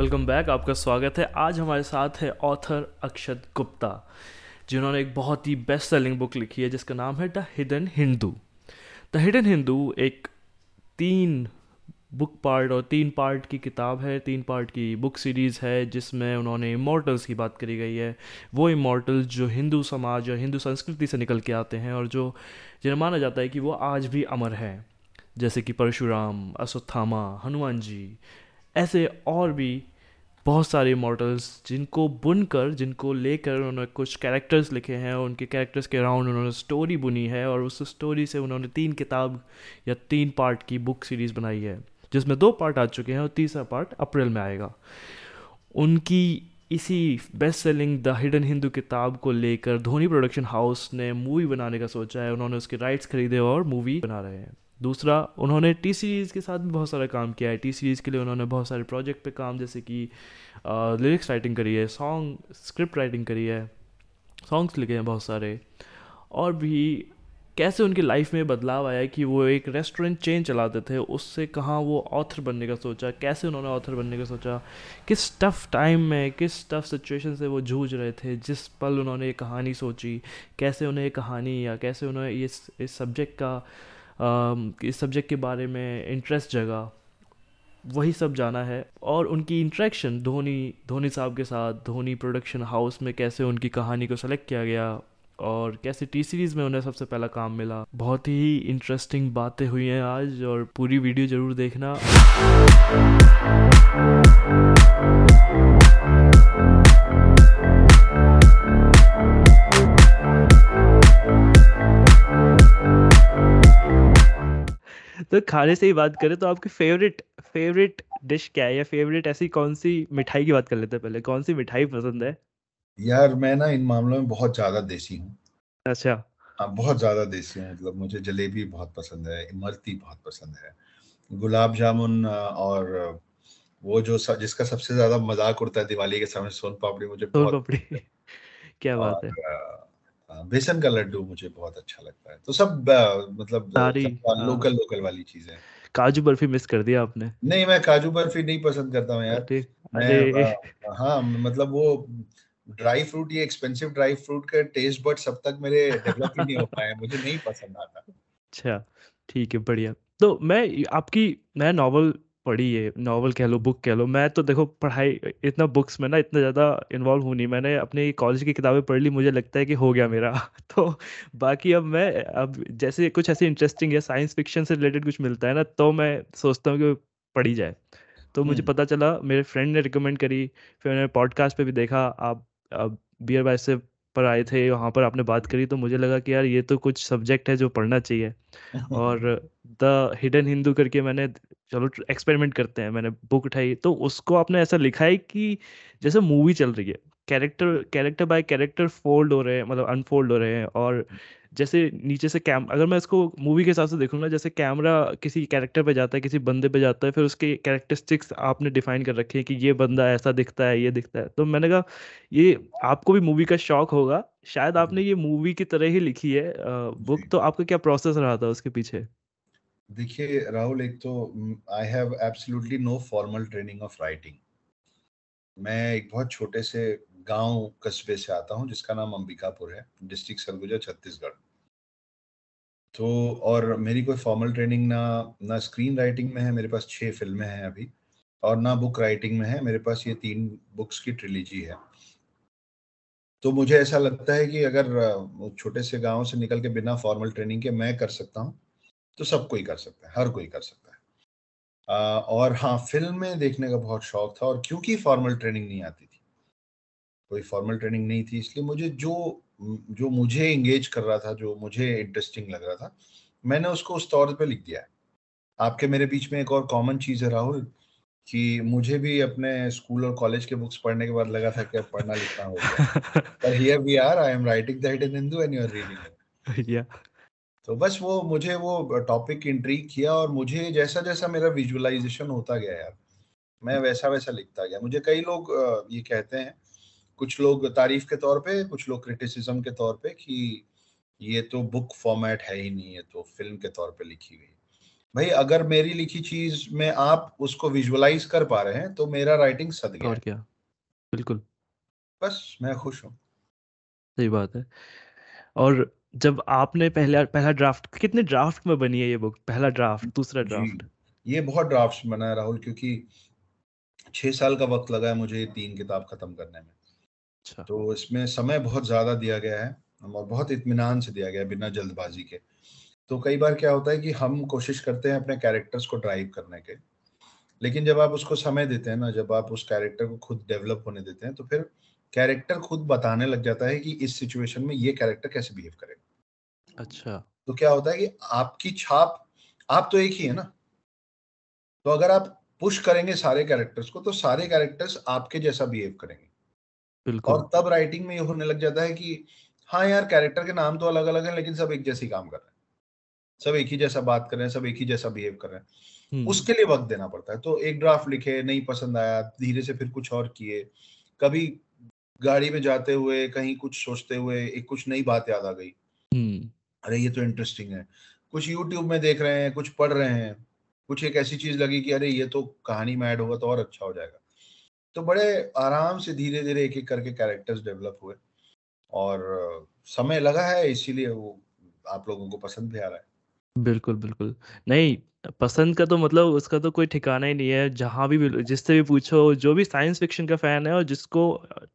Welcome back, आपका स्वागत है। आज हमारे साथ है ऑथर अक्षत गुप्ता, जिन्होंने एक बहुत ही बेस्ट सेलिंग बुक लिखी है, जिसका नाम है the hidden Hindu the hidden Hindu एक तीन बुक पार्ट और तीन पार्ट की किताब है, तीन पार्ट की बुक सीरीज़ है, जिसमें उन्होंने इमोर्टल्स की बात करी गई है। वो इमोर्टल्स जो हिंदू समाज और हिंदू संस्कृति से निकल के आते हैं और जो, जिन्हें माना जाता है कि वो आज भी अमर हैं, जैसे कि परशुराम, अश्वत्थामा, हनुमान जी, ऐसे और भी बहुत सारे मॉडल्स जिनको बुनकर, जिनको लेकर उन्होंने कुछ कैरेक्टर्स लिखे हैं, उनके कैरेक्टर्स के अराउंड उन्होंने स्टोरी बुनी है और उस स्टोरी से उन्होंने तीन किताब या तीन पार्ट की बुक सीरीज़ बनाई है, जिसमें दो पार्ट आ चुके हैं और तीसरा पार्ट अप्रैल में आएगा। उनकी इसी best selling the hidden Hindu किताब को लेकर धोनी प्रोडक्शन हाउस ने मूवी बनाने का सोचा है, उन्होंने उसके राइट्स खरीदे और मूवी बना रहे हैं। दूसरा, उन्होंने टी सीरीज़ के साथ भी बहुत सारा काम किया है। टी सीरीज़ के लिए उन्होंने बहुत सारे प्रोजेक्ट पे काम, जैसे कि लिरिक्स राइटिंग करी है सॉन्ग स्क्रिप्ट राइटिंग करी है सॉन्ग्स लिखे हैं बहुत सारे। और भी कैसे उनकी लाइफ में बदलाव आया कि वो एक रेस्टोरेंट चेन चलाते थे, उससे कहाँ वो ऑथर बनने का सोचा, कैसे उन्होंने ऑथर बनने का सोचा, किस टफ़ टाइम में, किस टफ़ सिचुएशन से वो जूझ रहे थे, जिस पल उन्होंने ये कहानी सोची, कैसे उन्हें ये कहानी या कैसे उन्हें इस इस सब्जेक्ट का इस सब्जेक्ट के बारे में इंटरेस्ट जगा। वही सब जाना है। और उनकी इंट्रैक्शन धोनी धोनी साहब के साथ, धोनी प्रोडक्शन हाउस में कैसे उनकी कहानी को सेलेक्ट किया गया और कैसे टी सीरीज़ में उन्हें सबसे पहला काम मिला। बहुत ही इंटरेस्टिंग बातें हुई हैं आज और पूरी वीडियो ज़रूर देखना। तो खाने से ही बात करें तो आपकी फेवरेट फेवरेट डिश क्या है? या फेवरेट ऐसी कौन सी मिठाई की बात कर लेते हैं पहले? कौन सी मिठाई पसंद है? यार मैं ना इन मामलों में बहुत ज़्यादा देसी हूँ। अच्छा। हाँ बहुत ज़्यादा देसी हूँ मतलब मुझे जलेबी बहुत पसंद है इमरती बहुत पसंद है। गुलाब जामुन और वो जो स, जिसका सबसे ज़्यादा मज़ाक उड़ता है दिवाली के समय सोन पापड़ी मुझे सोन पापड़ी। क्या बात हाँ, बेसन का लड्डू मुझे बहुत अच्छा लगता है। तो सब मतलब सारी लोकल लोकल वाली चीज़ें काजू बर्फ़ी मिस कर दिया आपने। नहीं मैं काजू बर्फ़ी नहीं पसंद करता हूँ यार। मैं हाँ मतलब वो ड्राई फ्रूट ये एक्सपेंसिव ड्राई फ्रूट का टेस्ट बट सब तक मेरे डेवलप ही नहीं हो पाए मुझे नहीं पसंद आता। अच्छा ठीक है बढ़िया। तो मैं आपकी मैं नॉवल पढ़ी है नॉवल कह लो बुक कह लो। मैं तो देखो पढ़ाई इतना बुक्स में ना इतना ज़्यादा इन्वॉल्व हूँ नहीं। मैंने अपनी कॉलेज की किताबें पढ़ ली मुझे लगता है कि हो गया मेरा। तो बाकी अब मैं अब जैसे कुछ ऐसे इंटरेस्टिंग या साइंस फिक्शन से रिलेटेड कुछ मिलता है ना तो मैं सोचता हूँ कि पढ़ी जाए। तो मुझे पता चला मेरे फ्रेंड ने रिकमेंड करी फिर मैंने पॉडकास्ट पे भी देखा आप, आप बियर बाय से पर आए थे वहाँ पर आपने बात करी तो मुझे लगा कि यार ये तो कुछ सब्जेक्ट है जो पढ़ना चाहिए। और द हिडन हिंदू करके मैंने चलो एक्सपेरिमेंट करते हैं मैंने बुक उठाई। तो उसको आपने ऐसा लिखा है कि जैसे मूवी चल रही है character character by character fold हो रहे हैं मतलब अनफोल्ड हो रहे हैं और जैसे नीचे से कैम अगर मैं इसको मूवी के हिसाब से देखूँ ना जैसे कैमरा किसी कैरेक्टर पे जाता है किसी बंदे पे जाता है फिर उसके कैरेक्टरिस्टिक्स आपने डिफाइन कर रखे हैं कि ये बंदा ऐसा दिखता है ये दिखता है। तो मैंने कहा ये आपको भी मूवी का शौक होगा। शायद आपने ये मूवी की तरह ही लिखी है बुक तो आपका क्या प्रोसेस रहा था उसके पीछे? देखिए राहुल एक तो I have absolutely no formal training of writing मैं एक बहुत छोटे से गाँव कस्बे से आता हूँ जिसका नाम अंबिकापुर है डिस्ट्रिक्ट सरगुजा छत्तीसगढ़। तो और मेरी कोई फॉर्मल ट्रेनिंग ना ना स्क्रीन राइटिंग में है मेरे पास छह फ़िल्में हैं अभी और ना बुक राइटिंग में है मेरे पास ये तीन बुक्स की ट्रिलीजी है। तो मुझे ऐसा लगता है कि अगर छोटे से गाँव से निकल के बिना फॉर्मल ट्रेनिंग के मैं कर सकता हूँ तो सब कोई कर सकता है हर कोई कर सकता है। आ, और हाँ फ़िल्म देखने का बहुत शौक था और क्योंकि फॉर्मल ट्रेनिंग नहीं आती कोई फॉर्मल ट्रेनिंग नहीं थी इसलिए मुझे जो जो मुझे एंगेज कर रहा था जो मुझे इंटरेस्टिंग लग रहा था मैंने उसको उस तौर पे लिख दिया है। आपके मेरे बीच में एक और कॉमन चीज़ है राहुल कि मुझे भी अपने स्कूल और कॉलेज के बुक्स पढ़ने के बाद लगा था कि अब पढ़ना लिखना हो गया। पर here we are I am writing the hidden Hindu and you are reading या तो बस वो मुझे वो टॉपिक इंट्रीग किया और मुझे जैसा जैसा मेरा विजुअलाइजेशन होता गया यार मैं वैसा वैसा लिखता गया। मुझे कई लोग ये कहते हैं कुछ लोग तारीफ़ के तौर पे कुछ लोग क्रिटिसिज्म के तौर पे कि ये तो बुक फॉर्मेट है ही नहीं है तो फ़िल्म के तौर पे लिखी हुई भाई अगर मेरी लिखी चीज़ में आप उसको विजुअलाइज कर पा रहे हैं तो मेरा राइटिंग सद गया। और क्या? बिल्कुल। बस मैं खुश हूँ। सही बात है। और जब आपने पहला पहला ड्राफ्ट कितने ड्राफ्ट में बनी है ये बुक पहला ड्राफ्ट दूसरा ड्राफ्ट ये बहुत ड्राफ्ट बना है राहुल क्योंकि छह साल का वक्त लगा है मुझे ये तीन किताब खत्म करने में। अच्छा। तो इसमें समय बहुत ज़्यादा दिया गया है और बहुत इत्मीनान से दिया गया है बिना जल्दबाजी के। तो कई बार क्या होता है कि हम कोशिश करते हैं अपने कैरेक्टर्स को ड्राइव करने के लेकिन जब आप उसको समय देते हैं ना जब आप उस कैरेक्टर को खुद डेवलप होने देते हैं तो फिर कैरेक्टर खुद बताने लग जाता है कि इस सिचुएशन में ये कैरेक्टर कैसे बिहेव करेगा। अच्छा। तो क्या होता है कि आपकी छाप आप तो एक ही है ना। तो अगर आप पुश करेंगे सारे कैरेक्टर्स को तो सारे कैरेक्टर्स आपके जैसा बिहेव करेंगे। बिल्कुल। और तब राइटिंग में ये होने लग जाता है कि हाँ यार कैरेक्टर के नाम तो अलग अलग हैं लेकिन सब एक जैसे काम कर रहे हैं। सब एक ही जैसा बात कर रहे हैं सब एक ही जैसा बिहेव कर रहे हैं। हम्म। उसके लिए वक्त देना पड़ता है। तो एक ड्राफ्ट लिखे नहीं पसंद आया धीरे से फिर कुछ और किए। कभी गाड़ी में जाते हुए कहीं कुछ सोचते हुए एक कुछ नई बात याद आ गई। हम्म। अरे ये तो इंटरेस्टिंग है। कुछ यूट्यूब में देख रहे हैं कुछ पढ़ रहे हैं। कुछ एक ऐसी चीज़ लगी कि अरे ये तो कहानी में ऐड होगा तो और अच्छा हो जाएगा। तो बड़े आराम से धीरे धीरे एक एक करके कैरेक्टर्स डेवलप हुए और समय लगा है इसीलिए वो आप लोगों को पसंद भी आ रहा है बिल्कुल, बिल्कुल। नहीं, पसंद का तो मतलब उसका तो कोई ठिकाना ही नहीं है। जहाँ भी जिससे भी पूछो, जो भी साइंस फ़िक्शन का फ़ैन है और जिसको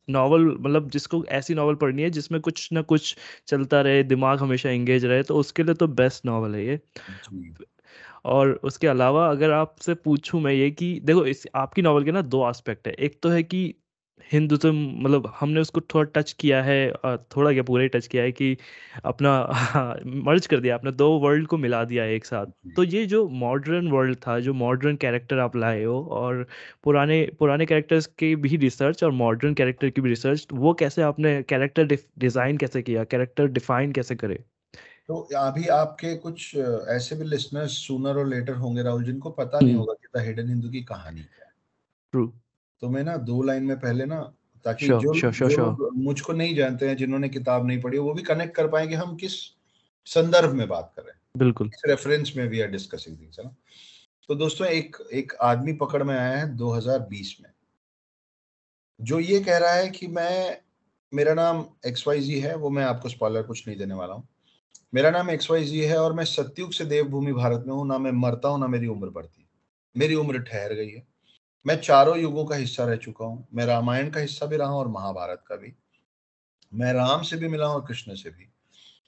नॉवल मतलब जिसको ऐसी नॉवल पढ़नी है जिसमें कुछ ना कुछ चलता रहे, दिमाग हमेशा एंगेज रहे, तो उसके लिए तो बेस्ट नॉवल है ये। और उसके अलावा अगर आपसे पूछूँ मैं ये कि देखो, इस आपकी नॉवल के ना दो एस्पेक्ट है। एक तो है कि हिंदुज़्म मतलब हमने उसको थोड़ा टच किया है थोड़ा क्या पूरा ही टच किया है कि अपना मर्ज कर दिया आपने दो वर्ल्ड को मिला दिया एक साथ तो ये जो मॉडर्न वर्ल्ड था, जो मॉडर्न कैरेक्टर आप लाए हो और पुराने पुराने कैरेक्टर्स की भी रिसर्च और मॉडर्न कैरेक्टर की भी रिसर्च वो कैसे आपने कैरेक्टर डिज़ाइन कैसे किया कैरेक्टर डिफाइन कैसे करे तो अभी आपके कुछ ऐसे भी लिसनर्स सुनर और लेटर होंगे राहुल जिनको पता नहीं हम्म। होगा कि द हिडन हिंदू की कहानी क्या है। ट्रू तो मैं ना दो लाइन में पहले ना ताकि sure, जो, sure, sure, जो sure. मुझको नहीं जानते हैं जिन्होंने किताब नहीं पढ़ी वो भी कनेक्ट कर पाए कि हम किस संदर्भ में बात कर रहे हैं। बिल्कुल। इस रेफरेंस में वी आर डिस्कसिंग थिंग्स है ना? तो दोस्तों एक एक आदमी पकड़ में आया है 2020 में। जो ये कह रहा है कि मैं मेरा नाम एक्स वाई जी है वो मैं आपको स्पॉइलर कुछ नहीं देने वाला हूँ। मेरा नाम एक्स वाई जी है और मैं सत्युग से देवभूमि भारत में हूँ। ना मैं मरता हूँ, ना मेरी उम्र बढ़ती मेरी उम्र ठहर गई है। मैं चारों युगों का हिस्सा रह चुका हूँ। मैं रामायण का हिस्सा भी रहा हूँ और महाभारत का भी। मैं राम से भी मिला हूँ और कृष्ण से भी।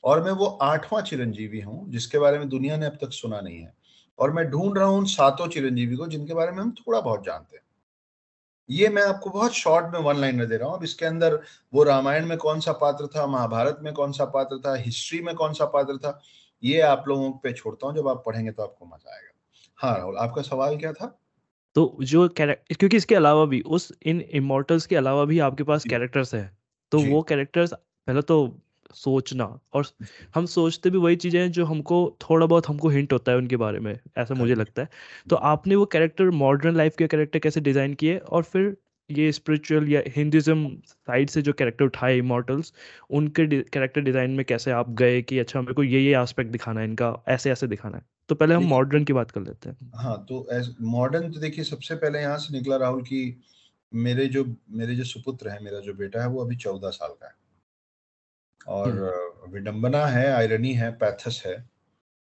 और मैं वो आठवां चिरंजीवी हूँ, जिसके बारे में दुनिया ने अब तक सुना नहीं है। और मैं ढूंढ रहा हूँ उन सातों चिरंजीवी को, जिनके बारे में हम थोड़ा बहुत जानते हैं। ये मैं आपको बहुत शॉर्ट में वन लाइनर दे रहा हूँ। अब इसके अंदर वो रामायण में कौन सा पात्र था महाभारत में कौन सा पात्र था हिस्ट्री में कौन सा पात्र था ये आप लोगों पे छोड़ता हूँ। जब आप पढ़ेंगे तो आपको मज़ा आएगा। हाँ राहुल आपका सवाल क्या था? तो जो कैरेक्टर क्योंकि इसके अलावा भी उस इन इमोर्टल्स के अलावा भी आपके पास कैरेक्टर्स हैं। तो वो कैरेक्टर्स पहले तो सोचना। और हम सोचते भी वही चीज़ें हैं जो हमको थोड़ा बहुत हमको हिंट होता है उनके बारे में ऐसा मुझे। लगता है। तो आपने वो कैरेक्टर मॉडर्न लाइफ के कैरेक्टर कैसे डिज़ाइन किए और फिर ये स्पिरिचुअल या हिंदुज़म साइड से जो कैरेक्टर उठाए इमोर्टल्स उनके कैरेक्टर डिज़ाइन में कैसे आप गए कि अच्छा मेरे को ये ये एस्पेक्ट दिखाना है इनका ऐसे ऐसे दिखाना है। तो पहले हम मॉडर्न की बात कर लेते हैं। हाँ तो मॉडर्न तो देखिए सबसे पहले यहाँ से निकला राहुल की मेरे जो मेरे जो सुपुत्र है मेरा जो बेटा है वो अभी चौदह साल का है। और हम्म। विडंबना है आयरनी है पैथस है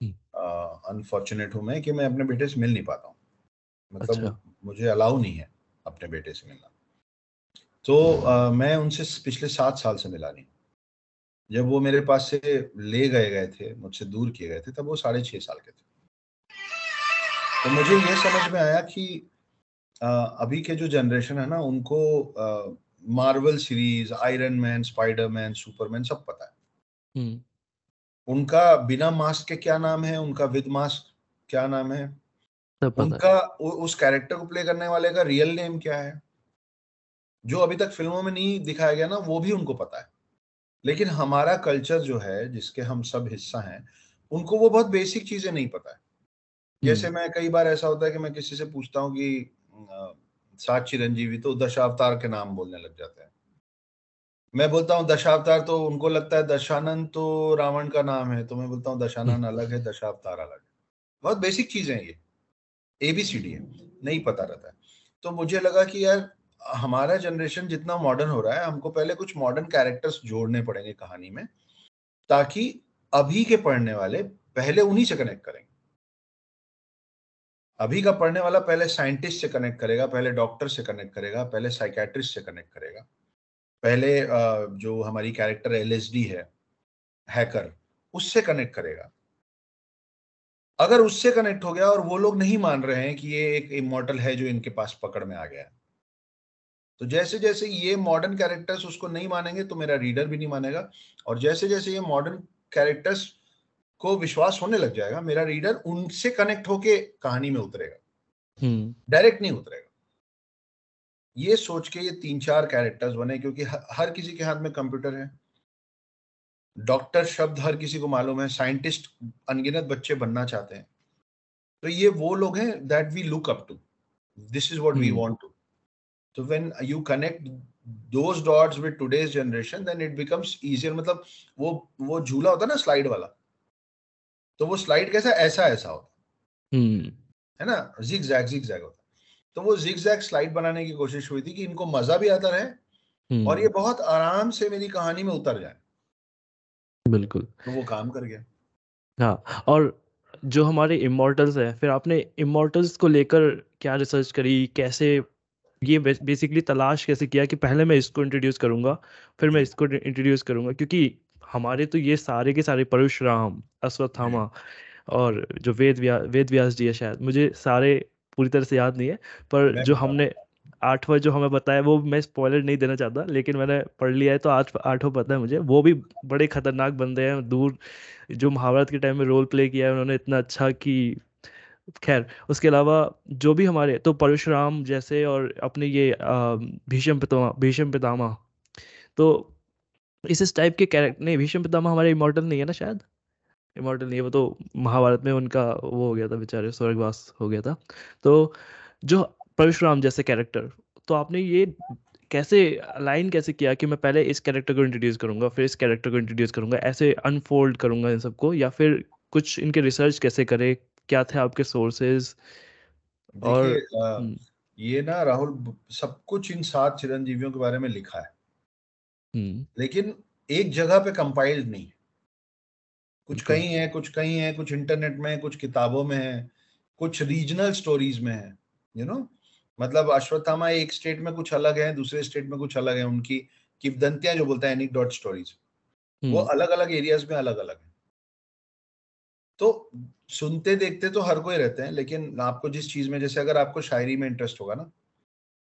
अनफॉर्चुनेट हम्म। हूँ मैं कि मैं अपने बेटे से मिल नहीं पाता हूँ मतलब अच्छा। मुझे अलाउ नहीं है अपने बेटे से मिलना तो आ, मैं उनसे पिछले सात साल से मिला नहीं जब वो मेरे पास से ले गए गए थे मुझसे दूर किए गए थे तब वो साढ़े छह साल के थे तो मुझे ये समझ में आया कि आ, अभी के जो जनरेशन है ना उनको Marvel series Iron Man Spider-Man Superman सब पता है। हम्म। उनका बिना मास्क के क्या नाम है? उनका विद मास्क क्या नाम है? उनका उस कैरेक्टर को प्ले करने वाले का रियल नेम क्या है? जो अभी तक फ़िल्मों में नहीं दिखाया गया ना वो भी उनको पता है। लेकिन हमारा कल्चर जो है जिसके हम सब हिस्सा हैं उनको वो बहुत बेसिक चीज़ें नहीं पता है। जैसे हम्म। मैं कई बार ऐसा होता है कि मैं किसी से पूछता हूँ कि सात चिरंजीवी तो दशावतार के नाम बोलने लग जाते हैं। मैं बोलता हूँ दशावतार तो उनको लगता है दशानंद तो रावण का नाम है तो मैं बोलता हूँ दशानंद अलग है दशावतार अलग है। बहुत बेसिक चीज़ें हैं ये। ए बी सी डी है। नहीं पता रहता है। तो मुझे लगा कि यार, हमारा जनरेशन जितना मॉडर्न हो रहा है, हमको पहले कुछ मॉडर्न कैरेक्टर्स जोड़ने पड़ेंगे कहानी में, ताकि अभी के पढ़ने वाले पहले उन्हीं से कनेक्ट करेंगे। अभी का पढ़ने वाला पहले साइंटिस्ट से कनेक्ट करेगा, पहले डॉक्टर से कनेक्ट करेगा, पहले साइकेट्रिस्ट से कनेक्ट करेगा। पहले जो हमारी कैरेक्टर एल है हैकर उससे कनेक्ट करेगा। अगर उससे कनेक्ट हो गया और वो लोग नहीं मान रहे हैं कि ये एक इमोटल है जो इनके पास पकड़ में आ गया। है तो जैसे जैसे ये मॉडर्न कैरेक्टर्स उसको नहीं मानेंगे तो मेरा रीडर भी नहीं मानेगा। और जैसे जैसे ये मॉडर्न कैरेक्टर्स को विश्वास होने लग जाएगा मेरा रीडर उनसे कनेक्ट होके कहानी में उतरेगा। डायरेक्ट हम्म। नहीं उतरेगा। ये सोच के ये तीन चार कैरेक्टर्स बने क्योंकि हर किसी के हाथ में कंप्यूटर है। डॉक्टर शब्द हर किसी को मालूम है साइंटिस्ट अनगिनत बच्चे बनना चाहते हैं। तो ये वो लोग हैं that we look up to this is what we want to तो when you connect those dots with today's generation then it becomes easier मतलब वो वो झूला होता है ना स्लाइड वाला तो वो स्लाइड कैसा ऐसा ऐसा होता. है। ना जिग जैग जिग जैग होता तो वो जिग जैग स्लाइड बनाने की कोशिश हुई थी कि इनको मज़ा भी आता रहे hmm. और ये बहुत आराम से मेरी कहानी में उतर जाए। बिल्कुल। तो वो काम कर गया। हाँ और जो हमारे इमोर्टल्स है फिर आपने इमोर्टल्स को लेकर क्या रिसर्च करी? कैसे ये बेसिकली तलाश कैसे किया कि पहले मैं इसको इंट्रोड्यूस करूँगा फिर मैं इसको इंट्रोड्यूस करूँगा? क्योंकि हमारे तो ये सारे के सारे परशुराम अश्वत्थामा और जो वेद व्या वेद व्यास जी है शायद मुझे सारे पूरी तरह से याद नहीं है पर जो हमने आठवां जो हमें बताया वो मैं स्पॉइलर नहीं देना चाहता लेकिन मैंने पढ़ लिया है तो आठ आठों पता है मुझे वो भी बड़े खतरनाक बंदे हैं दूर जो महाभारत के टाइम में रोल प्ले किया है उन्होंने इतना अच्छा कि खैर उसके अलावा जो भी हमारे तो परशुराम जैसे और अपने ये भीषम पितामा भीषम पितामा तो इस इस टाइप के कैरेक्टर नहीं भीष्म पितामा हमारे इमोर्टल नहीं है ना शायद इमोर्टल नहीं है वो तो महाभारत में उनका वो हो गया था बेचारे स्वर्गवास हो गया था तो जो परशुराम जैसे कैरेक्टर तो आपने ये कैसे लाइन कैसे किया कि मैं पहले इस कैरेक्टर को इंट्रोड्यूस करूँगा फिर इस कैरेक्टर को इंट्रोड्यूस करूँगा ऐसे अनफोल्ड करूँगा इन सबको या फिर कुछ इनके रिसर्च कैसे करे क्या थे आपके सोर्सेज और हम्म। ये ना राहुल सब कुछ इन सात चिरंजीवियों के बारे में लिखा है। लेकिन एक जगह पे कंपाइल्ड नहीं कुछ कहीं है कुछ कहीं है कुछ इंटरनेट में कुछ किताबों में है कुछ रीजनल स्टोरीज में है यू नो मतलब अश्वत्थामा एक स्टेट में कुछ अलग है दूसरे स्टेट में कुछ अलग है उनकी किवदंतियाँ जो बोलते हैं एनिक डॉट स्टोरीज वो अलग अलग एरियाज़ में अलग अलग है। तो सुनते देखते तो हर कोई रहते हैं लेकिन आपको जिस चीज़ में जैसे अगर आपको शायरी में इंटरेस्ट होगा ना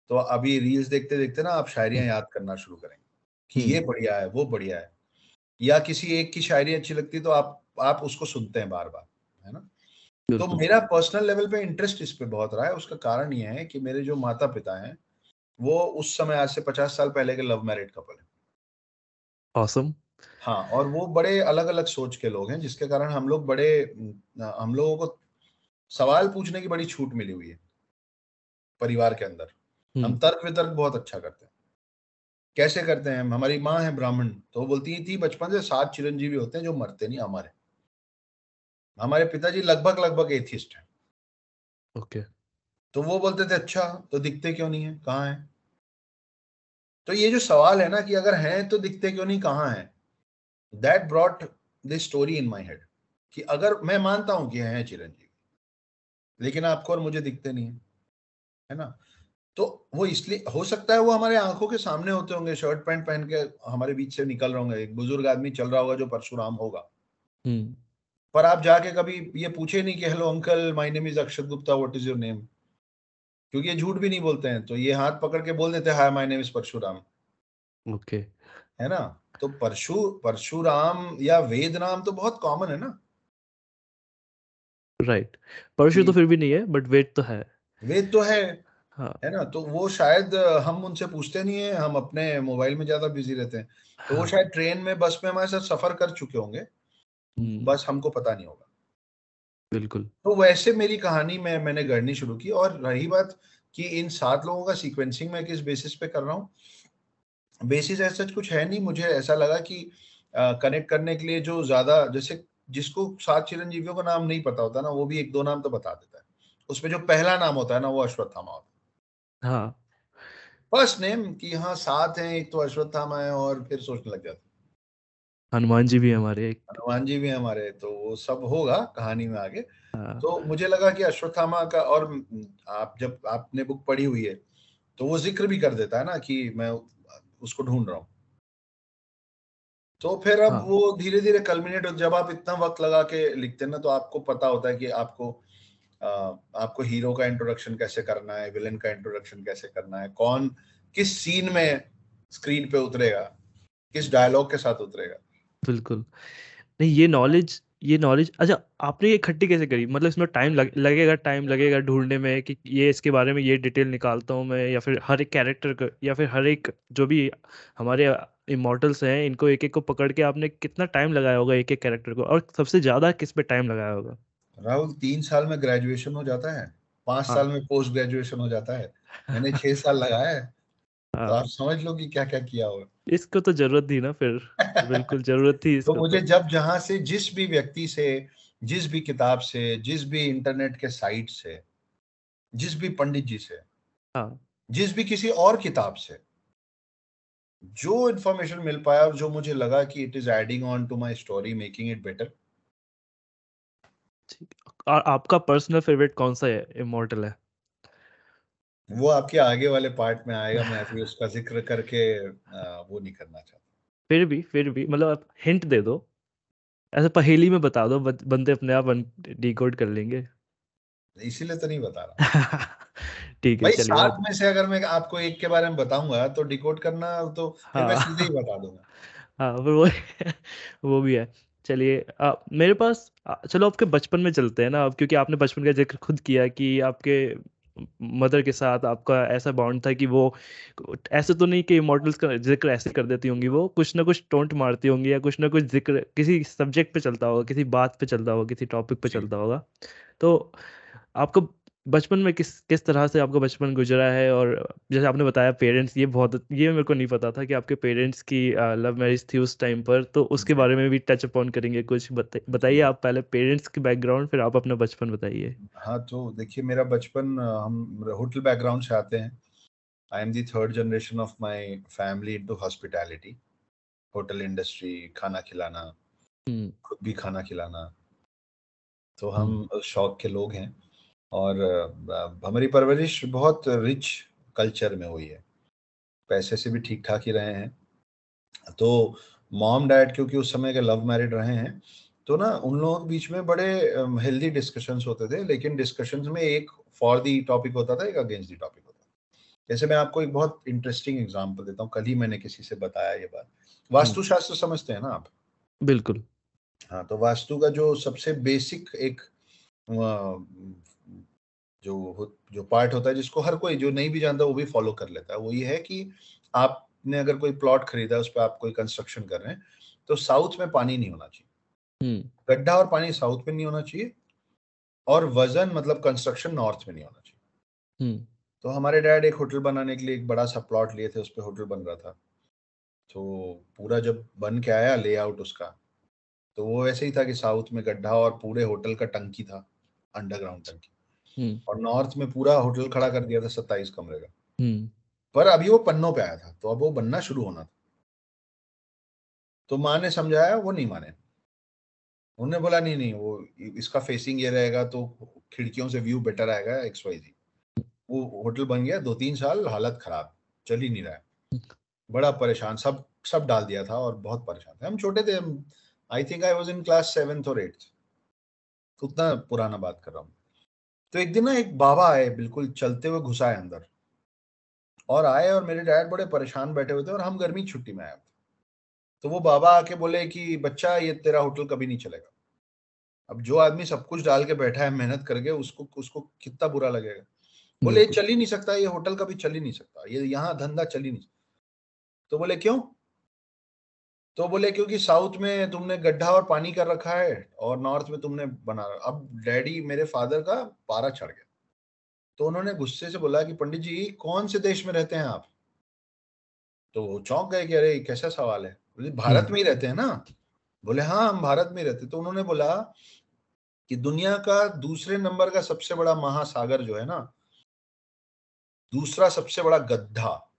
तो अभी रील्स देखते देखते ना आप शायरियाँ हम्म। याद करना शुरू करेंगे। कि ये हम्म। बढ़िया है वो बढ़िया है। या किसी एक की शायरी अच्छी लगती है तो आप आप उसको सुनते हैं बार बार है ना? तो मेरा पर्सनल लेवल पे इंटरेस्ट इस पे बहुत रहा है। उसका कारण ये है कि मेरे जो माता पिता हैं वो उस समय आज से पचास साल पहले के लव मैरिड कपल है। Awesome. हाँ और वो बड़े अलग अलग सोच के लोग हैं जिसके कारण हम लोग बड़े हम लोगों को सवाल पूछने की बड़ी छूट मिली हुई है परिवार के अंदर। हम हम्म। तर्क वितर्क बहुत अच्छा करते हैं। कैसे करते हैं हमारी माँ है ब्राह्मण तो वो बोलती थी बचपन से सात चिरंजीवी होते हैं जो मरते नहीं हमारे। हमारे पिताजी लगभग लगभग एथिस्ट हैं। ओके। तो वो बोलते थे अच्छा तो दिखते क्यों नहीं है? कहाँ है? तो ये जो सवाल है ना कि अगर हैं तो दिखते क्यों नहीं कहाँ है? That brought this story in my head कि अगर मैं मानता हूँ कि है चिरंजीवी लेकिन आपको और मुझे दिखते नहीं है है ना? तो वो इसलिए हो सकता है वो हमारे आँखों के सामने होते होंगे शर्ट पैंट पहन के हमारे बीच से निकल रहे होंगे। एक बुज़ुर्ग आदमी चल रहा होगा जो परशुराम होगा। हम्म। पर आप जाके कभी ये पूछे नहीं कि hello uncle my name is Akshat Gupta what is your name? क्योंकि ये झूठ भी नहीं बोलते हैं तो ये हाथ पकड़ के बोल देते hi my name is Parshuram. Okay. है ना? तो परशु परशुराम या वेद नाम तो बहुत कॉमन है ना? Right right. परशु तो फिर भी नहीं है बट वेद तो है। वेद तो है। हाँ. है ना? तो वो शायद हम उनसे पूछते नहीं है हम अपने मोबाइल में ज़्यादा बिज़ी रहते हैं। तो हाँ. वो शायद ट्रेन में बस में हमारे साथ सफ़र कर चुके होंगे। हम्म। बस हमको पता नहीं होगा। बिल्कुल। तो वैसे मेरी कहानी में मैंने गढ़नी शुरू की और रही बात कि इन सात लोगों का सीक्वेंसिंग मैं किस बेसिस पे कर रहा हूँ। बेसिस ऐसा कुछ है नहीं। मुझे ऐसा लगा कि कनेक्ट करने के लिए जो ज़्यादा जैसे जिसको सात चिरंजीवियों का नाम नहीं पता होता ना वो भी एक दो नाम तो बता देता है। उसमें जो पहला नाम होता है ना वो अश्वत्थामा होता है। हाँ। फ़र्स्ट नेम कि हाँ सात हैं एक तो अश्वत्थामा है और फिर सोचने लग जाते हनुमान जी भी हमारे हनुमान जी भी हमारे तो वो सब होगा कहानी में आगे। हाँ। तो मुझे लगा कि अश्वत्थामा का और आप जब आपने बुक पढ़ी हुई है तो वो ज़िक्र भी कर देता है ना कि मैं उसको ढूंढ रहा हूँ। तो फिर अब हाँ. वो धीरे धीरे कल्मिनेट जब आप इतना वक्त लगा के लिखते हैं ना तो आपको पता होता है कि आपको आपको हीरो का इंट्रोडक्शन कैसे करना है विलन का इंट्रोडक्शन कैसे करना है कौन किस सीन में स्क्रीन पे उतरेगा किस डायलॉग के साथ उतरेगा? बिल्कुल। नहीं ये नॉलेज ये नॉलेज अच्छा आपने ये इकट्ठी कैसे करी? मतलब इसमें टाइम लग, लगेगा टाइम लगेगा ढूँढने में कि ये इसके बारे में ये डिटेल निकालता हूँ मैं या फिर हर एक कैरेक्टर या फिर हर एक जो भी हमारे इमोटल्स हैं इनको एक एक को पकड़ के आपने कितना टाइम लगाया होगा एक एक कैरेक्टर को और सबसे ज़्यादा किस पे टाइम लगाया होगा? राहुल तीन साल में ग्रेजुएशन हो जाता है पाँच हाँ. साल में पोस्ट ग्रेजुएशन हो जाता है मैंने छह साल लगाया है तो हाँ. तो आप समझ लो कि क्या क्या किया होगा इसको तो ज़रूरत थी ना फिर बिल्कुल ज़रूरत थी तो मुझे। जब जहाँ से जिस भी व्यक्ति से जिस भी किताब से जिस भी इंटरनेट के साइट से जिस भी पंडित जी से हाँ. जिस भी किसी और किताब से जो इंफॉर्मेशन मिल पाया और जो मुझे लगा कि it is adding on to my story making it better और आपका पर्सनल फेवरेट कौन सा है? इमोर्टल है। वो आपके आगे वाले पार्ट में आएगा मैं अभी उसका ज़िक्र करके वो नहीं करना चाहता। फिर भी फिर भी मतलब आप हिंट दे दो। ऐसे पहेली में बता दो बंदे अपने आप डिकोड कर लेंगे। इसीलिए तो नहीं बता रहा। ठीक है चलिए सात में से अगर मैं आपको एक के बारे में बताऊँगा तो डिकोड करना तो फिर हाँ, मैं सीधे ही बता दूँगा। हाँ वो वो भी है। चलिए मेरे पास चलो आपके बचपन में चलते हैं ना क्योंकि आपने बचपन का ज़िक्र खुद किया कि आपके मदर के साथ आपका ऐसा बॉन्ड था कि वो ऐसे तो नहीं कि इमोटल्स का ज़िक्र ऐसे कर देती होंगी वो कुछ ना कुछ टोंट मारती होंगी या कुछ ना कुछ ज़िक्र किसी सब्जेक्ट पे चलता होगा किसी बात पे चलता होगा किसी टॉपिक पे चलता होगा। तो आपको बचपन में किस किस तरह से आपका बचपन गुजरा है? और जैसे आपने बताया पेरेंट्स ये बहुत ये मेरे को नहीं पता था कि आपके पेरेंट्स की लव मैरिज थी उस टाइम पर। तो उसके बारे में भी टच अपॉन करेंगे कुछ। बताइए आप पहले पेरेंट्स की बैकग्राउंड फिर आप अपना बचपन बताइए। हाँ तो देखिए मेरा बचपन हम होटल बैकग्राउंड से आते हैं। I am the third generation of my family in to hospitality hotel industry खाना खिलाना हम्म। खुद भी खाना खिलाना। तो हम हम्म। शौक के लोग हैं। और हमारी परवरिश बहुत रिच कल्चर में हुई है। पैसे से भी ठीक ठाक ही रहे हैं। तो मॉम डैड क्योंकि उस समय के लव मैरिड रहे हैं तो ना उन लोगों के बीच में बड़े हेल्दी डिस्कशंस होते थे लेकिन डिस्कशंस में एक फॉर दी टॉपिक होता था एक अगेंस्ट दी टॉपिक होता था। जैसे मैं आपको एक बहुत इंटरेस्टिंग एग्जांपल देता हूँ कल ही मैंने किसी से बताया ये बात। हम्म। वास्तुशास्त्र समझते हैं ना आप? बिल्कुल। हाँ तो वास्तु का जो सबसे बेसिक एक जो जो पार्ट होता है जिसको हर कोई जो नहीं भी जानता वो भी फॉलो कर लेता है वो ये है कि आपने अगर कोई प्लॉट खरीदा उस पर आप कोई कंस्ट्रक्शन कर रहे हैं तो साउथ में पानी नहीं होना चाहिए हम्म। गड्ढा और पानी साउथ में नहीं होना चाहिए और वज़न मतलब कंस्ट्रक्शन नॉर्थ में नहीं होना चाहिए हम्म। तो हमारे डैड एक होटल बनाने के लिए एक बड़ा सा प्लॉट लिए थे उस पर होटल बन रहा था तो पूरा जब बन के आया लेआउट उसका तो वो ऐसे ही था कि साउथ में गड्ढा और पूरे होटल का टंकी था अंडरग्राउंड टंकी। और नॉर्थ में पूरा होटल खड़ा कर दिया था सत्ताईस कमरे का। हम्म। पर अभी वो पन्नों पे आया था तो अब वो बनना शुरू होना था। तो माँ ने समझाया वो नहीं माने। उन्होंने बोला नहीं नहीं वो इसका फेसिंग ये रहेगा तो खिड़कियों से व्यू बेटर आएगा एक्स वाई जी वो होटल बन गया दो तीन साल हालत खराब चल ही नहीं रहा बड़ा परेशान सब सब डाल दिया था और बहुत परेशान थे। हम छोटे थे I think I was in class seventh और एट्थ उतना पुराना बात कर रहा हूँ। तो एक दिन ना एक बाबा आए बिल्कुल चलते हुए घुसाए अंदर। और आए और मेरे डैड बड़े परेशान बैठे हुए थे और हम गर्मी छुट्टी में आए थे तो वो बाबा आके बोले कि बच्चा ये तेरा होटल कभी नहीं चलेगा। अब जो आदमी सब कुछ डाल के बैठा है मेहनत करके उसको उसको कितना बुरा लगेगा। बोले ये चल ही नहीं सकता ये होटल कभी चल ही नहीं सकता ये यहाँ धंधा चल ही नहीं सकता। तो बोले क्यों? तो बोले, क्योंकि साउथ में तुमने गड्ढा और पानी कर रखा है और नॉर्थ में तुमने बना अब डैडी मेरे फादर का पारा चढ़ गया। तो उन्होंने गुस्से से बोला कि, पंडित जी, कौन से देश में रहते हैं आप? तो वो चौंक गए कि, अरे, कैसा सवाल है? भारत में ही रहते हैं ना? बोले हाँ हम भारत में रहते तो उन्होंने बोला कि, दुनिया का दूसरे नंबर का सबसे बड़ा महासागर जो है ना, दूसरा सबसे बड़ा गड्ढा,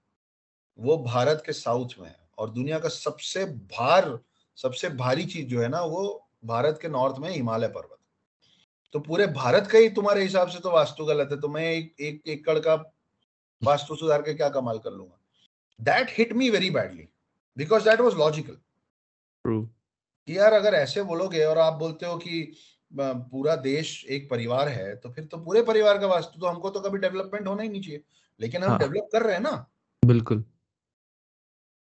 वो भारत के साउथ में है। और दुनिया का सबसे भार सबसे भारी चीज़ जो है ना वो भारत के नॉर्थ में हिमालय पर्वत। तो पूरे भारत का ही तुम्हारे हिसाब से तो वास्तु गलत है तो मैं एक एक एकड़ का वास्तु सुधार के क्या कमाल कर लूँगा? That hit me very badly because that was logical कि यार अगर ऐसे बोलोगे और आप बोलते हो कि पूरा देश एक परिवार है तो फिर तो पूरे परिवार का वास्तु तो हमको तो कभी डेवलपमेंट होना ही नहीं चाहिए। लेकिन हम हाँ. डेवलप कर रहे हैं ना। बिल्कुल।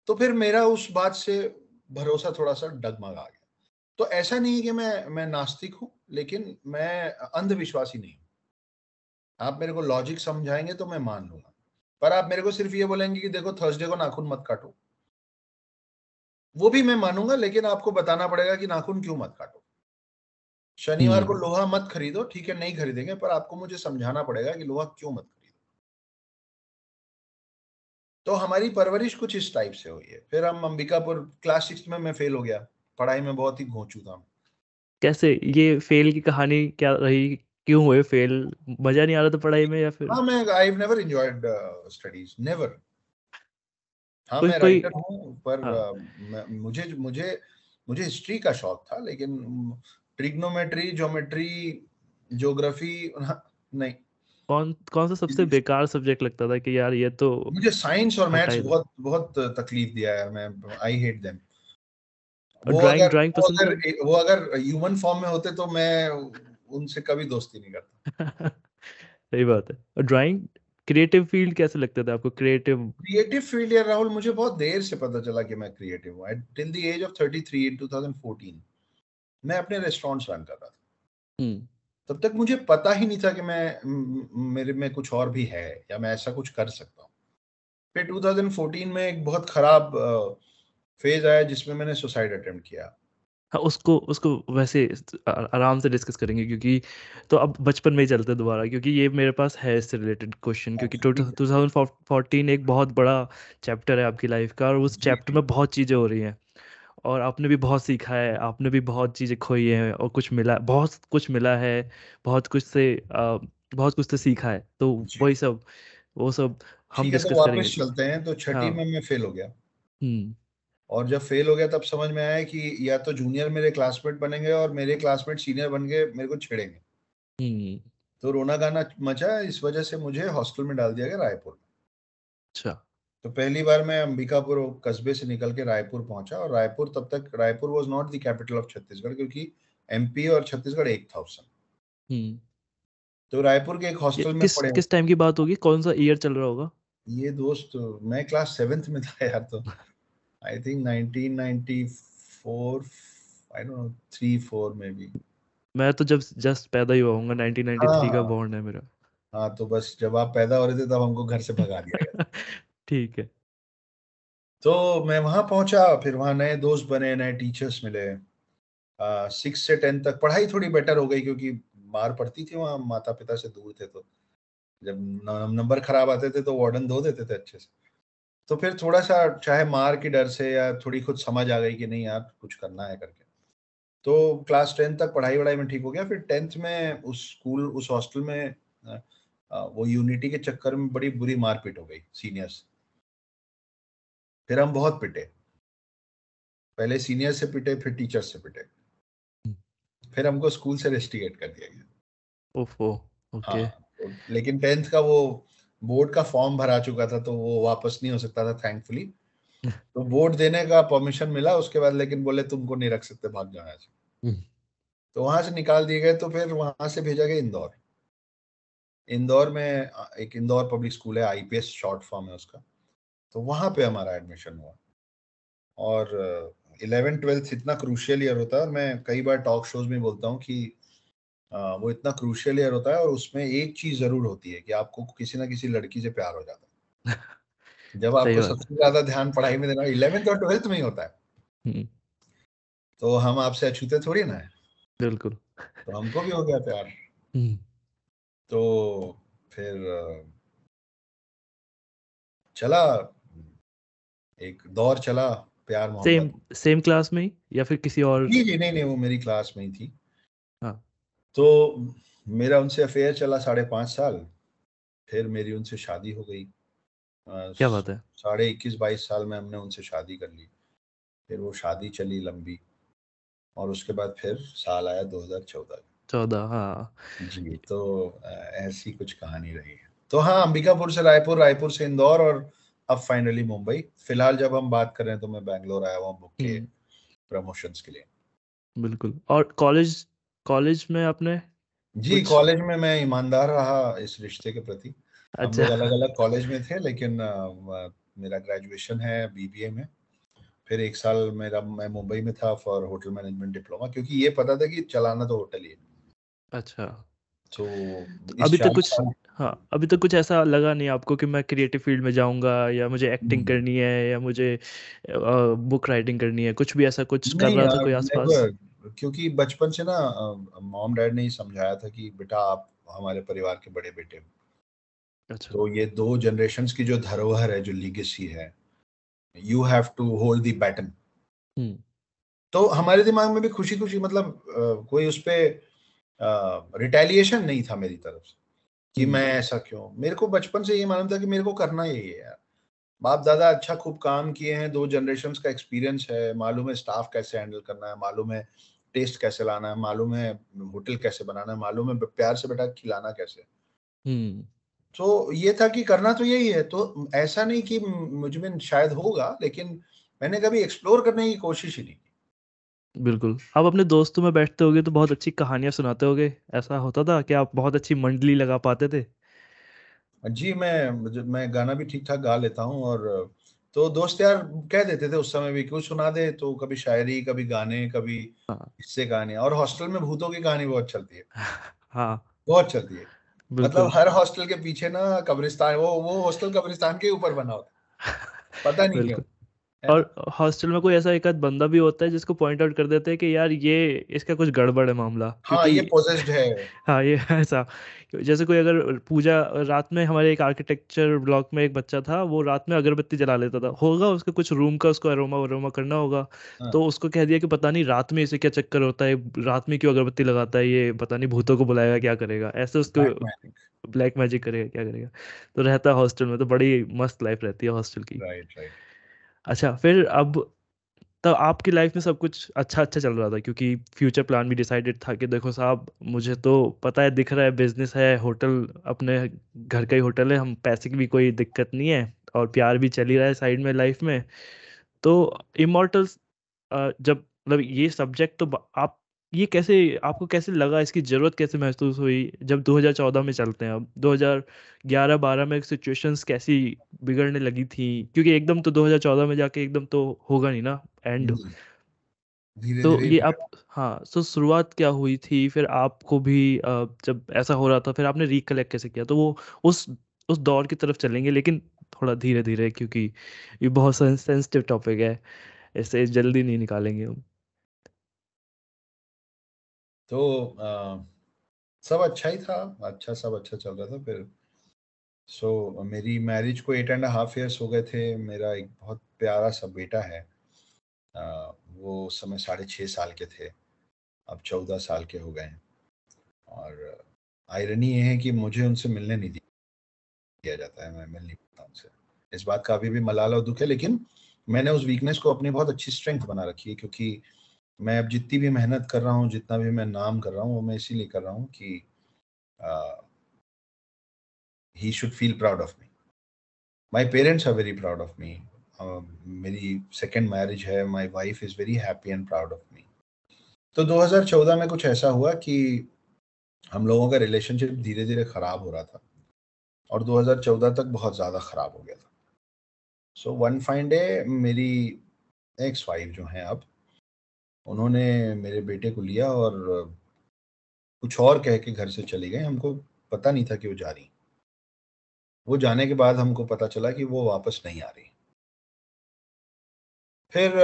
तो फिर मेरा उस बात से भरोसा थोड़ा सा डगमगा गया। तो ऐसा नहीं कि मैं मैं नास्तिक हूँ लेकिन मैं अंधविश्वासी नहीं हूँ। आप मेरे को लॉजिक समझाएँगे तो मैं मान लूँगा। पर आप मेरे को सिर्फ़ ये बोलेंगे कि देखो थर्सडे को नाखून मत काटो। वो भी मैं मानूँगा लेकिन आपको बताना पड़ेगा कि नाखून क्यों मत काटो। शनिवार को हम्म। लोहा मत खरीदो ठीक है नहीं खरीदेंगे पर आपको मुझे समझाना पड़ेगा कि लोहा क्यों मत तो हमारी परवरिश कुछ इस टाइप से हुई है। फिर हम अंबिकापुर क्लास सिक्स में मैं फेल हो गया। पढ़ाई में बहुत ही घोंचू था कैसे? ये फेल की कहानी क्या रही? क्यों हुए फेल? मज़ा नहीं आ रहा था पढ़ाई में या फिर? हाँ मैं I have never enjoyed studies never हाँ मैं राइटर हूँ पर हाँ. uh, मुझे मुझे मुझे हिस्ट्री का शौक था लेकिन ट्रिग्नोमेट्री ज्योमेट्री ज्योग्राफी नहीं। कौन कौन सा सबसे बेकार सब्जेक्ट लगता था कि यार ये तो मुझे साइंस और मैथ्स बहुत बहुत तकलीफ़ दिया है मैं आई हेट देम वो ड्राइंग अगर, ड्राइंग पसंद वो अगर वो अगर ह्यूमन फॉर्म में होते तो मैं उनसे कभी दोस्ती नहीं करता। सही बात है। और ड्राइंग क्रिएटिव फ़ील्ड कैसे लगता था आपको? क्रिएटिव क्रिएटिव फ़ील्ड यार राहुल मुझे बहुत देर से पता चला कि मैं क्रिएटिव हूँ। Till the age of 33 in 2014 मैं अपने रेस्टोरेंट्स रन कर रहा था। हम्म। तब तक मुझे पता ही नहीं था कि मैं मेरे में कुछ और भी है या मैं ऐसा कुछ कर सकता हूँ। फिर 2014 में एक बहुत खराब फ़ेज़ आया जिसमें मैंने सुसाइड अटेम्प्ट किया। हाँ उसको उसको वैसे आराम से डिस्कस करेंगे क्योंकि तो अब बचपन में ही चलते हैं दोबारा क्योंकि ये मेरे पास है इससे रिलेटेड क्वेश्चन क्योंकि टू थाउज़ेंड फोर्टीन एक बहुत बड़ा चैप्टर है आपकी लाइफ का और उस चैप्टर में बहुत चीज़ें हो रही हैं। और आपने भी बहुत सीखा है आपने भी बहुत चीज़ें खोई हैं और कुछ मिला बहुत कुछ मिला है बहुत कुछ से आ, बहुत कुछ से सीखा है तो वही सब वो सब हम डिस्कस तो करेंगे। चलते हैं तो छठी हाँ। में मैं फेल हो गया। हम्म। और जब फेल हो गया तब समझ में आया कि या तो जूनियर मेरे क्लासमेट बनेंगे और मेरे क्लासमेट सीनियर बन के मेरे को छेड़ेंगे। हम्म। तो रोना गाना मचा इस वजह से मुझे हॉस्टल में डाल दिया गया रायपुर अच्छा। तो पहली बार मैं अंबिकापुर कस्बे से निकल के रायपुर पहुँचा और रायपुर तब तक Raipur was not the capital of Chhattisgarh क्योंकि एमपी और छत्तीसगढ़ एक था उस समय। हम्म। तो रायपुर के एक हॉस्टल में किस, पढ़े किस टाइम की बात होगी? कौन सा ईयर चल रहा होगा? ये दोस्त मैं क्लास सेवेंथ में था यार तो। I think 1994 I don't know 3 4 maybe मैं तो जब जस्ट पैदा ही हुआ हूँ 1993 का बॉर्न हाँ। मेरा। हाँ तो बस जब आप पैदा हो रहे थे तब हमको घर से भगा दिया ठीक है। तो मैं वहाँ पहुँचा, फिर वहाँ नए दोस्त बने, नए टीचर्स मिले। सिक्स से टेंथ तक पढ़ाई थोड़ी बेटर हो गई क्योंकि मार पड़ती थी वहाँ माता पिता से दूर थे तो। जब नंबर खराब आते थे तो वार्डन धो देते थे अच्छे से। तो फिर थोड़ा सा चाहे मार के डर से या थोड़ी खुद समझ आ गई कि नहीं यार, कुछ करना है करके। तो क्लास टेंथ तक पढ़ाई वढ़ाई में ठीक हो गया। फिर टेंथ में उस स्कूल उस हॉस्टल में वो यूनिटी के चक्कर में बड़ी बुरी मारपीट हो गई सीनियर्स फिर हम बहुत पिटे। पहले सीनियर से पिटे फिर टीचर से पिटे। हम्म। फिर हमको स्कूल से रेस्टिगेट कर दिया गया। ओफो ओके। हाँ, तो, लेकिन टेंथ का वो बोर्ड का फॉर्म भरा चुका था तो वो वापस नहीं हो सकता था थैंकफुली तो बोर्ड देने का परमिशन मिला उसके बाद लेकिन बोले तुमको नहीं रख सकते भाग जाना से। तो वहाँ से निकाल दिए गए तो फिर वहाँ से भेजा गया इंदौर। इंदौर में एक इंदौर पब्लिक स्कूल है आईपीएस शॉर्ट फॉर्म है उसका। तो वहाँ पे हमारा एडमिशन हुआ। और इलेवन ट्वेल्थ इतना क्रूशियल ईयर होता है और मैं कई बार टॉक शोज़ में बोलता हूँ कि आ, वो इतना क्रूशियल ईयर होता है और उसमें एक चीज़ ज़रूर होती है कि आपको किसी ना किसी लड़की से प्यार हो जाता है। जब आपको सबसे ज़्यादा ध्यान पढ़ाई में देना इलेवेंथ और ट्वेल्थ में ही होता है। हम्म। तो हम आपसे अछूते थोड़ी ना है। बिल्कुल। तो हमको भी हो गया प्यार। हम्म। तो फिर चला एक दौर चला प्यार मोहब्बत। सेम सेम क्लास में ही? या फिर किसी और? जी जी नहीं नहीं वो मेरी क्लास में ही थी। हाँ। तो मेरा उनसे अफेयर चला साढ़े पाँच साल। फिर मेरी उनसे शादी हो गई। क्या बात है? साढ़े इक्कीस बाईस साल में हमने उनसे शादी कर ली। फिर वो शादी चली लंबी। और उसके बाद फिर साल आया 2014 चौदह। हाँ। जी तो ऐसी कुछ कहानी रही है। तो हाँ अंबिकापुर से रायपुर रायपुर से इंदौर और अब फाइनली मुंबई। फ़िलहाल जब हम बात कर रहे हैं तो मैं बैंगलोर आया हुआ बुक के हम्म, प्रमोशंस के लिए। बिल्कुल। और कॉलेज कॉलेज में आपने जी कॉलेज में मैं ईमानदार रहा इस रिश्ते के प्रति। अच्छा। अलग अलग कॉलेज में थे लेकिन मेरा ग्रेजुएशन है बीबीए में। फिर एक साल मेरा मैं मुंबई में था फॉर होटल मैनेजमेंट डिप्लोमा क्योंकि ये पता था कि चलाना तो होटल ही है। अच्छा। तो तो अभी चालीस कुछ हाँ अभी तक कुछ ऐसा लगा नहीं आपको कि मैं क्रिएटिव फ़ील्ड में जाऊँगा या मुझे एक्टिंग हम्म, करनी है या मुझे बुक राइटिंग करनी है कुछ भी ऐसा कुछ कर रहा था कोई आसपास? क्योंकि बचपन से ना मॉम डैड ने ही समझाया था कि बेटा आप हमारे परिवार के बड़े बेटे हो। अच्छा। तो ये दो जनरेशन्स की जो धरोहर है जो लीगेसी है you have to hold the baton तो हमारे दिमाग में भी खुशी खुशी मतलब कोई उस पर रिटेलिएशन नहीं था मेरी तरफ़ से। कि हम्म। मैं ऐसा क्यों? मेरे को बचपन से ये मालूम था कि मेरे को करना यही है। यार बाप दादा अच्छा खूब काम किए हैं दो जनरेशन का एक्सपीरियंस है। मालूम है स्टाफ कैसे हैंडल करना है मालूम है टेस्ट कैसे लाना है मालूम है होटल कैसे बनाना है मालूम है प्यार से बेटा खिलाना कैसे हम्म। तो ये था कि करना तो यही है। तो ऐसा नहीं कि मुझमें शायद होगा लेकिन मैंने कभी एक्सप्लोर करने की कोशिश ही नहीं बिल्कुल। आप अपने दोस्तों में बैठते होगे तो बहुत अच्छी कहानियाँ सुनाते होगे। ऐसा होता था कि आप बहुत अच्छी मंडली लगा पाते थे? जी मैं मैं गाना भी ठीक ठाक गा लेता हूँ और तो दोस्त यार कह देते थे उस समय भी कुछ सुना दे तो? कभी शायरी कभी गाने कभी हाँ। इससे कहानी और हॉस्टल में भूतों की कहानी बहुत चलती है। हाँ। बहुत चलती है। मतलब हर हॉस्टल के पीछे ना कब्रिस्तान वो वो हॉस्टल कब्रिस्तान के ऊपर बना होता पता नहीं क्यों। है और हॉस्टल में कोई ऐसा एक आध बंदा भी होता है जिसको पॉइंट आउट कर देते हैं कि यार ये इसका कुछ गड़बड़ है मामला। हाँ ये पोजेस्ड है। हाँ ये ऐसा। जैसे कोई अगर पूजा रात में हमारे एक आर्किटेक्चर ब्लॉक में एक बच्चा था वो रात में अगरबत्ती जला लेता था। होगा उसका कुछ रूम का उसको अरोमा वरोमा करना होगा। हाँ। तो उसको कह दिया कि पता नहीं रात में इसे क्या चक्कर होता है रात में क्यों अगरबत्ती लगाता है ये पता नहीं भूतों को बुलाएगा क्या करेगा। ऐसे उसको ब्लैक मैजिक करेगा क्या करेगा। तो रहता है हॉस्टल में तो बड़ी मस्त लाइफ रहती है हॉस्टल की। राइट राइट अच्छा फिर अब तब आपकी लाइफ में सब कुछ अच्छा अच्छा चल रहा था? क्योंकि फ्यूचर प्लान भी डिसाइडेड था कि देखो साहब, मुझे तो पता है दिख रहा है बिज़नेस है होटल अपने घर का ही होटल है, हम पैसे की भी कोई दिक्कत नहीं है और प्यार भी चल ही रहा है साइड में लाइफ में। तो इमोर्टल्स जब मतलब ये सब्जेक्ट तो आप ये कैसे आपको कैसे लगा इसकी ज़रूरत कैसे महसूस हुई जब 2014 में चलते हैं? अब 2011-12 में सिचुएशंस कैसी बिगड़ने लगी थी? क्योंकि एकदम तो 2014 में जाके एकदम तो होगा नहीं ना? एंड धीरे तो धीरे ये आप हाँ तो शुरुआत क्या हुई थी? फिर आपको भी जब ऐसा हो रहा था फिर आपने रिकलेक्ट कैसे किया? तो वो उस उस दौर की तरफ़ चलेंगे लेकिन थोड़ा धीरे धीरे क्योंकि ये बहुत सेंसिटिव टॉपिक है ऐसे जल्दी नहीं निकालेंगे हम। तो अ, सब अच्छा ही था अच्छा सब अच्छा चल रहा था फिर। सो so, मेरी मैरिज को एट एंड हाफ़ ईयर्स हो गए थे मेरा एक बहुत प्यारा सा बेटा है। अ, वो समय साढ़े छः साल के थे अब चौदह साल के हो गए हैं। और आयरनी ये है कि मुझे उनसे मिलने नहीं दिया जाता है मैं मिल नहीं पाता उनसे। इस बात का अभी भी मलाल और दुख है लेकिन मैंने उस वीकनेस को अपनी बहुत अच्छी स्ट्रेंथ बना रखी है क्योंकि मैं अब जितनी भी मेहनत कर रहा हूँ, जितना भी मैं नाम कर रहा हूँ, वो मैं इसीलिए कर रहा हूँ कि he should feel proud of me my parents are very proud of me मेरी सेकेंड मैरिज है my wife is very happy and proud of me तो 2014 में कुछ ऐसा हुआ कि हम लोगों का रिलेशनशिप धीरे धीरे ख़राब हो रहा था और 2014 तक बहुत ज़्यादा ख़राब हो गया था। सो वन फाइन डे मेरी एक्स वाइफ जो हैं अब उन्होंने मेरे बेटे को लिया और कुछ और कह के घर से चली गई हमको पता नहीं था कि वो जा रही। वो जाने के बाद हमको पता चला कि वो वापस नहीं आ रही। फिर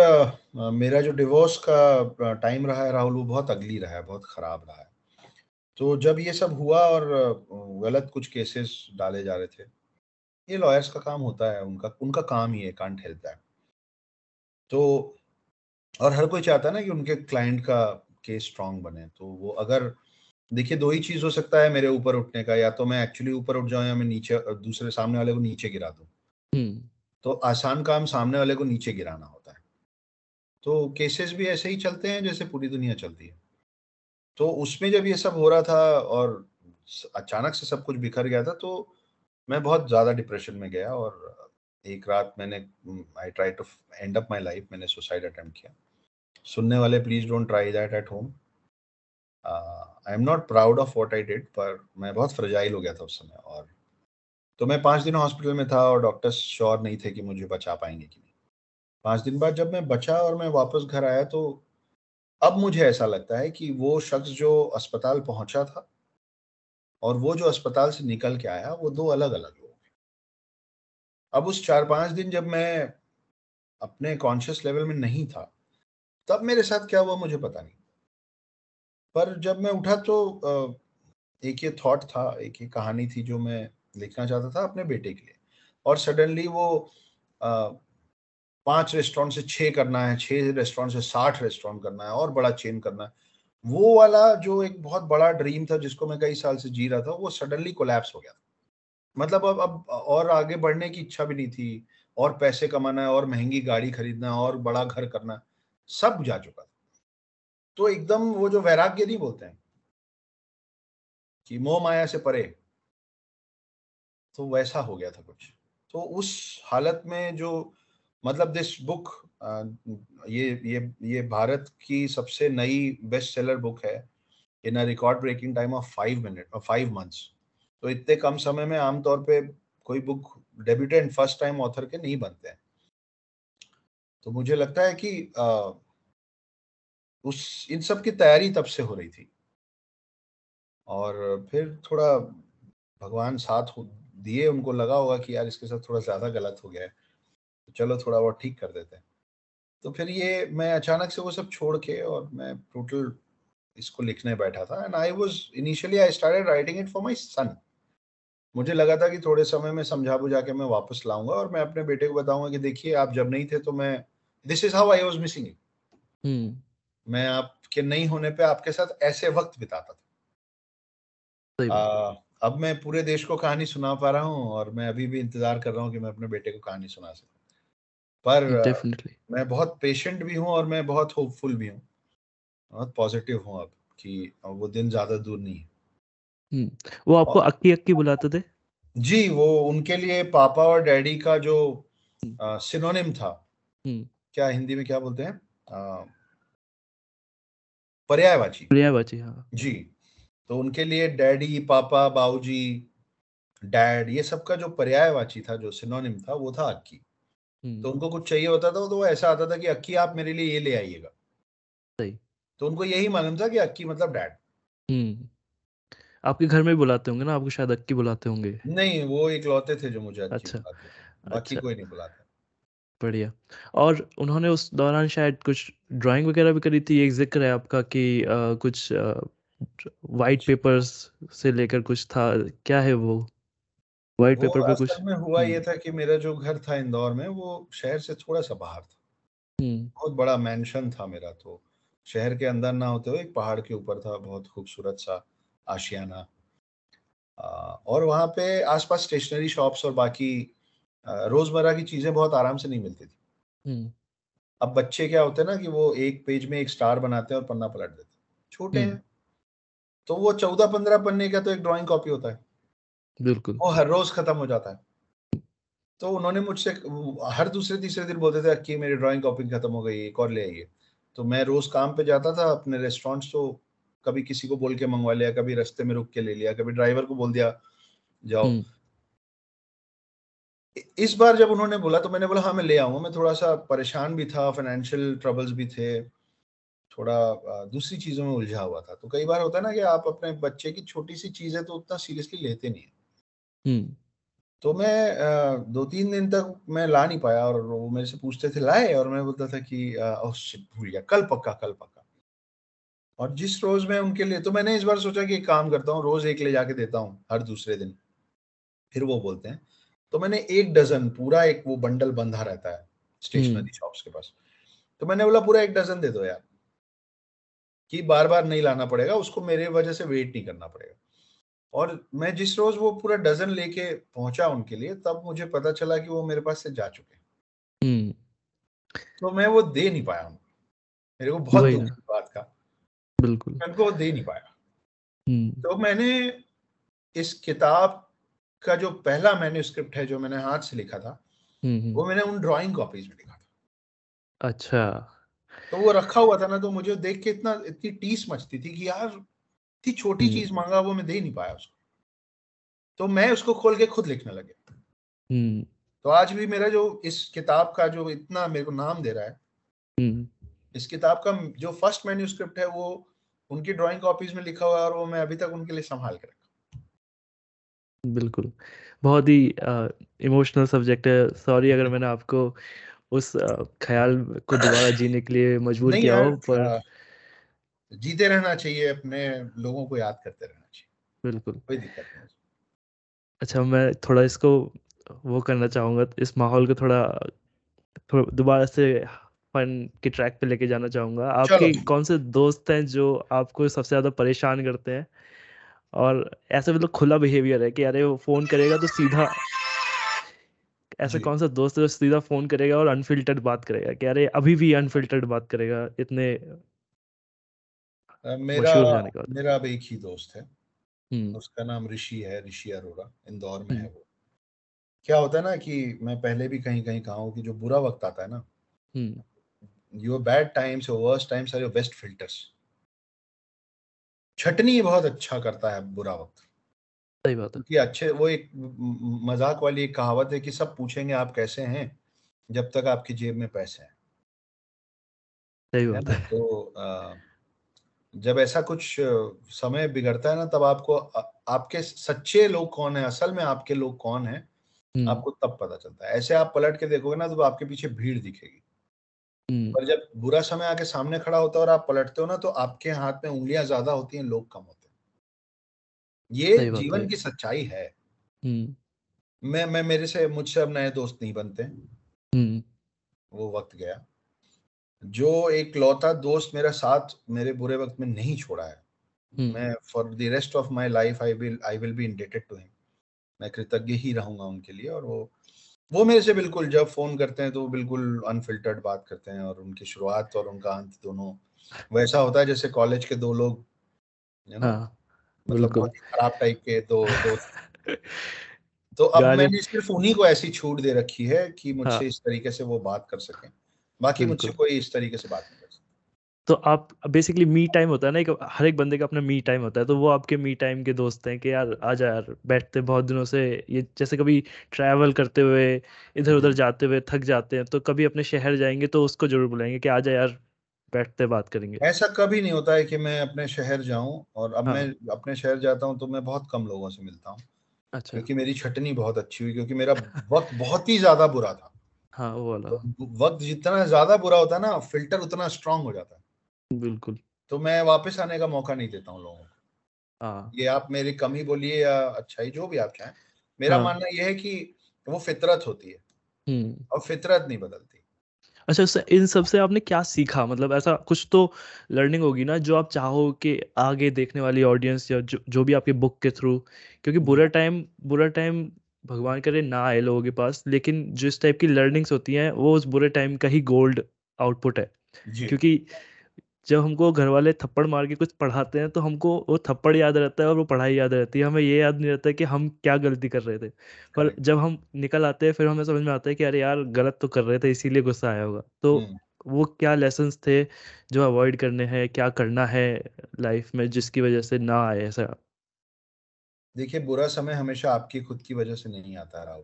मेरा जो डिवोर्स का टाइम रहा है राहुल, वो बहुत अगली रहा है, बहुत ख़राब रहा है। तो जब ये सब हुआ और गलत कुछ केसेस डाले जा रहे थे, ये लॉयर्स का काम होता है, उनका उनका काम ही है कांट हेल्प दैट तो और हर कोई चाहता है ना कि उनके क्लाइंट का केस स्ट्रांग बने। तो वो अगर देखिए दो ही चीज़ हो सकता है मेरे ऊपर उठने का या तो मैं एक्चुअली ऊपर उठ जाऊँ या मैं नीचे दूसरे सामने वाले को नीचे गिरा दूँ। हम्म। तो आसान काम सामने वाले को नीचे गिराना होता है। तो केसेस भी ऐसे ही चलते हैं जैसे पूरी दुनिया चलती है। तो उसमें जब ये सब हो रहा था और अचानक से सब कुछ बिखर गया था तो मैं बहुत ज़्यादा डिप्रेशन में गया और एक रात मैंने I try to end up my life मैंने सुसाइड अटेम्प्ट किया। सुनने वाले please don't try that at home I am not proud of what I did पर मैं बहुत फ्रजाइल हो गया था उस समय और तो मैं पाँच दिन हॉस्पिटल में था और डॉक्टर्स श्योर नहीं थे कि मुझे बचा पाएँगे कि नहीं। पाँच दिन बाद जब मैं बचा और मैं वापस घर आया तो अब मुझे ऐसा लगता है कि वो शख्स जो अस्पताल पहुँचा था और वो जो अस्पताल से निकल के आया, वो दो अलग अलग लोग अब उस चार पाँच दिन जब मैं अपने कॉन्शियस लेवल में नहीं था, तब मेरे साथ क्या हुआ मुझे पता नहीं। पर जब मैं उठा तो एक ये थॉट था, एक ये कहानी थी जो मैं लिखना चाहता था अपने बेटे के लिए। और सडनली वो पाँच रेस्टोरेंट से छह करना है, छह रेस्टोरेंट से साठ रेस्टोरेंट करना है, और बड़ा चेन करना है। वो वाला जो एक बहुत बड़ा ड्रीम था जिसको मैं कई साल से जी रहा था, वो सडनली कोलैप्स हो गया मतलब अब अब और आगे बढ़ने की इच्छा भी नहीं थी, और पैसे कमाना और महँगी गाड़ी खरीदना और बड़ा घर करना सब जा चुका था। तो एकदम वो जो वैराग्य नहीं बोलते हैं कि मोह माया से परे तो वैसा हो गया था कुछ। तो उस हालत में जो मतलब दिस बुक ये ये ये भारत की सबसे नई बेस्ट सेलर बुक है in a record breaking time of five minute five months तो इतने कम समय में आमतौर पे कोई book debutante first time author के नहीं बनते हैं। तो मुझे लगता है कि आ, उस इन सब की तैयारी तब से हो रही थी। और फिर थोड़ा भगवान साथ दिए उनको लगा होगा कि यार इसके साथ थोड़ा ज़्यादा गलत हो गया है। तो चलो थोड़ा बहुत ठीक कर देते हैं। तो फिर ये मैं अचानक से वो सब छोड़ के और मैं टोटल इसको लिखने बैठा था। And I was initially I started writing it for my son मुझे लगा था कि थोड़े समय में समझा बुझा के मैं वापस लाऊँगा और मैं अपने बेटे को बताऊँगा कि देखिए आप जब नहीं थे तो मैं this is how I was missing it मैं आपके नहीं होने पे आपके साथ ऐसे वक्त बिताता था। आ, अब मैं पूरे देश को कहानी सुना पा रहा हूँ और मैं अभी भी इंतज़ार कर रहा हूँ कि मैं अपने बेटे को कहानी सुना सकूँ। पर Definitely. मैं बहुत पेशेंट भी हूँ और मैं बहुत होपफुल भी हूँ। बहुत पॉजिटिव हूँ अब कि वो दिन ज़्यादा दूर नहीं है। हम्म, वो आपको और अक्की अक्की बुलाते थे? जी वो उनके लिए पापा और डैडी का जो सिनोनिम हम्म। था। हम्म। क्या हिंदी में क्या बोलते हैं? पर्यायवाची। पर्यायवाची हाँ। जी तो उनके लिए डैडी पापा बाऊजी डैड ये सब का जो पर्यायवाची था जो सिनोनिम था वो था अक्की। तो उनको कुछ चाहिए होता था तो वो ऐसा आता था कि अक्की आप मेरे लिए ये ले आइएगा। सही। तो उनको यही मालूम था कि अक्की मतलब डैड। आपके घर में बुलाते होंगे ना? आपको शायद अक्की बुलाते होंगे। नहीं वो एक लौते थे जो मुझे अच्छा बाकी अच्छा। कोई नहीं बुलाता। बढ़िया। और उन्होंने उस दौरान शायद कुछ ड्राइंग वगैरह भी करी थी? एक ज़िक्र है आपका कि आ, कुछ वाइट पेपर्स से लेकर कुछ था? क्या है वो? वाइट पेपर पे कुछ? में हुआ ये हम्म। था कि मेरा जो घर था इंदौर में वो शहर से थोड़ा सा बाहर था। हम्म। बहुत बड़ा मेंशन था मेरा तो। शहर के अंदर ना होते हुए एक पहाड़ के ऊपर था बहुत खूबसूरत सा। आशियाना। और वहाँ पे आसपास स्टेशनरी शॉप्स और बाकी रोज़मर्रा की चीज़ें बहुत आराम से नहीं मिलती थी। हम्म। अब बच्चे क्या होते हैं ना कि वो एक पेज में एक स्टार बनाते हैं और पन्ना पलट देते हैं। छोटे हैं। तो वो चौदह पंद्रह पन्ने का तो एक ड्राइंग कॉपी होता है। बिल्कुल। वो हर रोज खत्म हो जाता है। तो उन्होंने मुझसे हर दूसरे तीसरे दिन बोलते थे कि मेरी ड्राइंग कॉपी खत्म हो गई एक और ले आइए। तो मैं रोज काम पे जाता था अपने रेस्टोरेंट्स तो कभी किसी को बोल के मंगवा लिया कभी रास्ते में रुक के ले लिया कभी ड्राइवर को बोल दिया जाओ। हम्म। इस बार जब उन्होंने बोला तो मैंने बोला हाँ मैं ले आऊँगा मैं थोड़ा सा परेशान भी था फाइनेंशियल ट्रबल्स भी थे थोड़ा दूसरी चीज़ों में उलझा हुआ था। तो कई बार होता है ना कि आप अपने बच्चे की छोटी सी चीज़ है तो उतना सीरियसली लेते नहीं है। हम्म। तो मैं दो तीन दिन तक मैं ला नहीं पाया और वो मेरे से पूछते थे लाए? और मैं बोलता था कि भूल गया कल पक्का कल पक्का। और जिस रोज में उनके लिए तो मैंने इस बार सोचा कि एक काम करता हूँ रोज एक ले जाके देता हूँ हर दूसरे दिन। फिर वो बोलते हैं तो मैंने एक डजन पूरा एक वो बंडल बंधा रहता है स्टेशनरी शॉप्स हम्म। के पास। तो मैंने बोला पूरा एक डजन दे दो यार कि बार बार नहीं लाना पड़ेगा उसको मेरे वजह से वेट नहीं करना पड़ेगा। और मैं जिस रोज वो पूरा डजन लेके पहुँचा उनके लिए तब मुझे पता चला कि वो मेरे पास से जा चुके हम्म। तो मैं वो दे नहीं पाया मेरे को बहुत दुख ना। बिल्कुल। उनको दे नहीं पाया। हम्म। तो मैंने इस किताब का जो पहला मैन्यूस्क्रिप्ट है जो मैंने हाथ से लिखा था हम्म हम्म, वो मैंने उन ड्राइंग कॉपीज में लिखा था। अच्छा। तो वो रखा हुआ था ना तो मुझे देख के इतना इतनी टीस मचती थी कि यार इतनी छोटी। चीज़ मांगा वो मैं दे नहीं पाया उसको। तो मैं उसको खोल के खुद लिखने लगे। तो आज भी मेरा जो इस किताब का जो इतना मेरे को नाम दे रहा है इस किताब का जो फ़र्स्ट मैन्यूस्क्रिप्ट है वो उनकी ड्राइंग कॉपीज में लिखा हुआ है और वो मैं अभी तक उनके लिए संभाल के रखा बिल्कुल। बहुत ही इमोशनल सब्जेक्ट है। सॉरी अगर मैंने आपको उस ख्याल को दोबारा जीने के लिए मजबूर किया हो पर जीते रहना चाहिए अपने लोगों को याद करते रहना चाहिए। बिल्कुल। कोई दिक्कत नहीं अच्छा मैं थोड़ा इसको वो करना चाहूँगा इस माहौल को थोड़ा थोड़ा दोबारा से फन के ट्रैक पे लेके जाना चाहूँगा। आपके। कौन से दोस्त हैं जो आपको सबसे ज़्यादा परेशान करते हैं? और ऐसे मतलब खुला बिहेवियर है कि अरे वो फ़ोन करेगा तो सीधा ऐसा। कौन सा दोस्त है जो सीधा फ़ोन करेगा और अनफिल्टर्ड बात करेगा कि अरे अभी भी अनफिल्टर्ड बात करेगा इतने मेरा मेरा अब एक ही दोस्त है। हम्म। उसका नाम ऋषि है ऋषि अरोड़ा इंदौर में हम्म। है वो। क्या होता है ना कि मैं पहले भी कहीं कहीं कहा हूँ कि जो बुरा वक्त आता है ना योर बैड टाइम्स और worst times are your best filters छटनी बहुत अच्छा करता है बुरा वक्त। सही बात है। क्योंकि अच्छे वो एक मज़ाक वाली एक कहावत है कि सब पूछेंगे आप कैसे हैं जब तक आपकी जेब में पैसे हैं। सही बात है। तो अ, जब ऐसा कुछ समय बिगड़ता है ना तब आपको आपके सच्चे लोग कौन है असल में आपके लोग कौन है हम्म। आपको तब पता चलता है। ऐसे आप पलट के देखोगे ना तो आपके पीछे भीड़ दिखेगी। पर जब बुरा समय आके सामने खड़ा होता है और आप पलटते हो ना तो आपके हाथ में उंगलियाँ ज़्यादा होती हैं लोग कम होते हैं। ये जीवन की सच्चाई है। हम्म। मैं मैं मेरे से मुझसे अब नए दोस्त नहीं बनते। हम्म। वो वक्त गया। जो एक लौता दोस्त मेरा साथ मेरे बुरे वक्त में नहीं छोड़ा है। हम्म। मैं for the rest of my life I will I will be indebted to him मैं कृतज्ञ ही रहूँगा उनके लिए और वो वो मेरे से बिल्कुल जब फ़ोन करते हैं तो बिल्कुल अनफिल्टर्ड बात करते हैं और उनकी शुरुआत और उनका अंत दोनों वैसा होता है जैसे कॉलेज के दो लोग हाँ मतलब खराब टाइप के दो दोस्त। तो अब मैंने सिर्फ़ उन्हीं को ऐसी छूट दे रखी है कि मुझसे हाँ। इस तरीके से वो बात कर सके। बाकी मुझसे कोई इस तरीके से बात नहीं। तो आप बेसिकली मी टाइम होता है ना एक हर एक बंदे का अपना मी टाइम होता है तो वो आपके मी टाइम के दोस्त हैं कि यार आ जा यार बैठते बहुत दिनों से ये जैसे कभी ट्रैवल करते हुए इधर उधर जाते हुए थक जाते हैं तो कभी अपने शहर जाएँगे तो उसको ज़रूर बुलाएँगे कि आ जा यार बैठते बात करेंगे। ऐसा कभी नहीं होता है कि मैं अपने शहर जाऊँ और अब हाँ। मैं अपने शहर जाता हूँ तो मैं बहुत कम लोगों से मिलता हूँ अच्छा। क्योंकि मेरी छटनी बहुत अच्छी हुई क्योंकि मेरा वक्त बहुत ही ज़्यादा बुरा था। हाँ वो वाला। तो वक्त जितना ज़्यादा बुरा होता है ना फ़िल्टर उतना स्ट्रांग हो जाता है। बिल्कुल। तो मैं वापस आने का मौका नहीं देता हूँ लोगों को। हाँ। ये आप मेरी कमी बोलिए या अच्छाई जो भी आप चाहें मेरा हाँ। मानना यह है कि वो फितरत होती है। हम्म और फितरत नहीं बदलती। अच्छा इन सबसे आपने क्या सीखा? मतलब ऐसा कुछ तो लर्निंग होगी ना जो आप चाहो कि आगे देखने वाली ऑडियंस या जो जो भी आपके बुक के थ्रू क्योंकि बुरा टाइम बुरा टाइम भगवान करे ना आए लोगों के पास लेकिन जिस टाइप की लर्निंग्स होती हैं वो उस बुरे टाइम का ही गोल्ड आउटपुट है। क्योंकि जब हमको घर वाले थप्पड़ मार के कुछ पढ़ाते हैं तो हमको वो थप्पड़ याद रहता है और वो पढ़ाई याद रहती है। हमें ये याद नहीं रहता कि हम क्या गलती कर रहे थे। पर जब हम निकल आते हैं फिर हमें समझ में आता है कि अरे यार गलत तो कर रहे थे इसीलिए गुस्सा आया होगा। तो वो क्या लेसन्स थे जो अवॉइड करने हैं क्या करना है लाइफ में जिसकी वजह से ना आए ऐसा? देखिए बुरा समय हमेशा आपकी खुद की वजह से नहीं आता राहुल।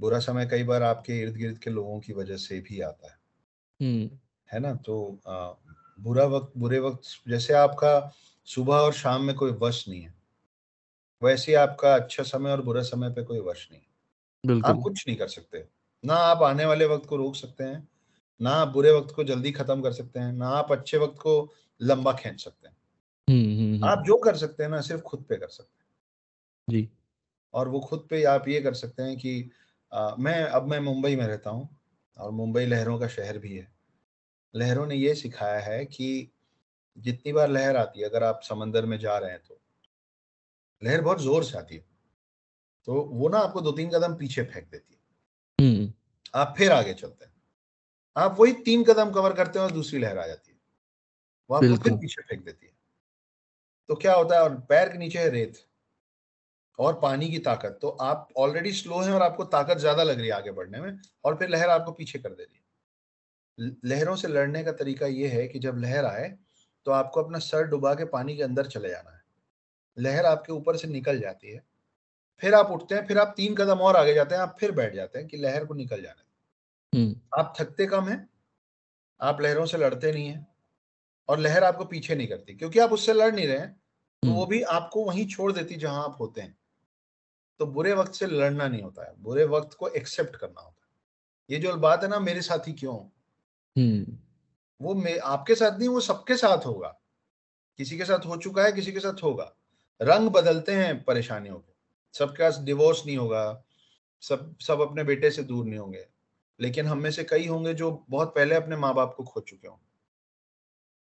बुरा समय कई बार आपके इर्द गिर्द के लोगों की वजह से भी आता है। हम्म है ना? तो आ, बुरा वक्त बुरे वक्त जैसे आपका सुबह और शाम में कोई वश नहीं है वैसे आपका अच्छा समय और बुरा समय पे कोई वश नहीं है। आप कुछ नहीं कर सकते ना आप आने वाले वक्त को रोक सकते हैं ना आप बुरे वक्त को जल्दी खत्म कर सकते हैं ना आप अच्छे वक्त को लंबा खींच सकते हैं। हम्म हम्म आप हम्म जो कर सकते हैं ना सिर्फ़ खुद पे कर सकते हैं। जी। और वो खुद पे आप ये कर सकते हैं कि आ, मैं अब मैं मुंबई में रहता हूँ और मुंबई लहरों का शहर भी है। लहरों ने ये सिखाया है कि जितनी बार लहर आती है अगर आप समंदर में जा रहे हैं तो। लहर बहुत ज़ोर से आती है। तो वो ना आपको दो तीन कदम पीछे फेंक देती है। हम्म। आप फिर आगे चलते हैं। आप वही तीन कदम कवर करते हैं और दूसरी लहर आ जाती है। वो आपको फिर पीछे फेंक देती है। तो क्या होता है और पैर के नीचे है रेत और पानी की ताकत तो आप ऑलरेडी स्लो हैं और आपको ताकत ज़्यादा लग रही है आगे बढ़ने में और फिर लहर आपको पीछे कर दे रही है। लहरों से लड़ने का तरीका ये है कि जब लहर आए तो आपको अपना सर डुबा के पानी के अंदर चले जाना है। लहर आपके ऊपर से निकल जाती है। फिर आप उठते हैं फिर आप तीन कदम और आगे जाते हैं आप फिर बैठ जाते हैं कि लहर को निकल जाने आप थकते कम हैं आप लहरों से लड़ते नहीं हैं और लहर आपको पीछे नहीं करती क्योंकि आप उससे लड़ नहीं रहे हैं तो वो भी आपको वहीं छोड़ देती जहाँ आप होते हैं। तो बुरे वक्त से लड़ना नहीं होता है बुरे वक्त को एक्सेप्ट करना होता है। ये जो बात है ना मेरे साथ ही क्यों? हम्म। वो मे, आपके साथ नहीं, वो सबके साथ होगा। किसी के साथ हो चुका है, किसी के साथ होगा। रंग बदलते हैं परेशानियों के। सबके पास डिवोर्स नहीं होगा। सब सब अपने बेटे से दूर नहीं होंगे। लेकिन हम में से कई होंगे जो बहुत पहले अपने माँ बाप को खो चुके होंगे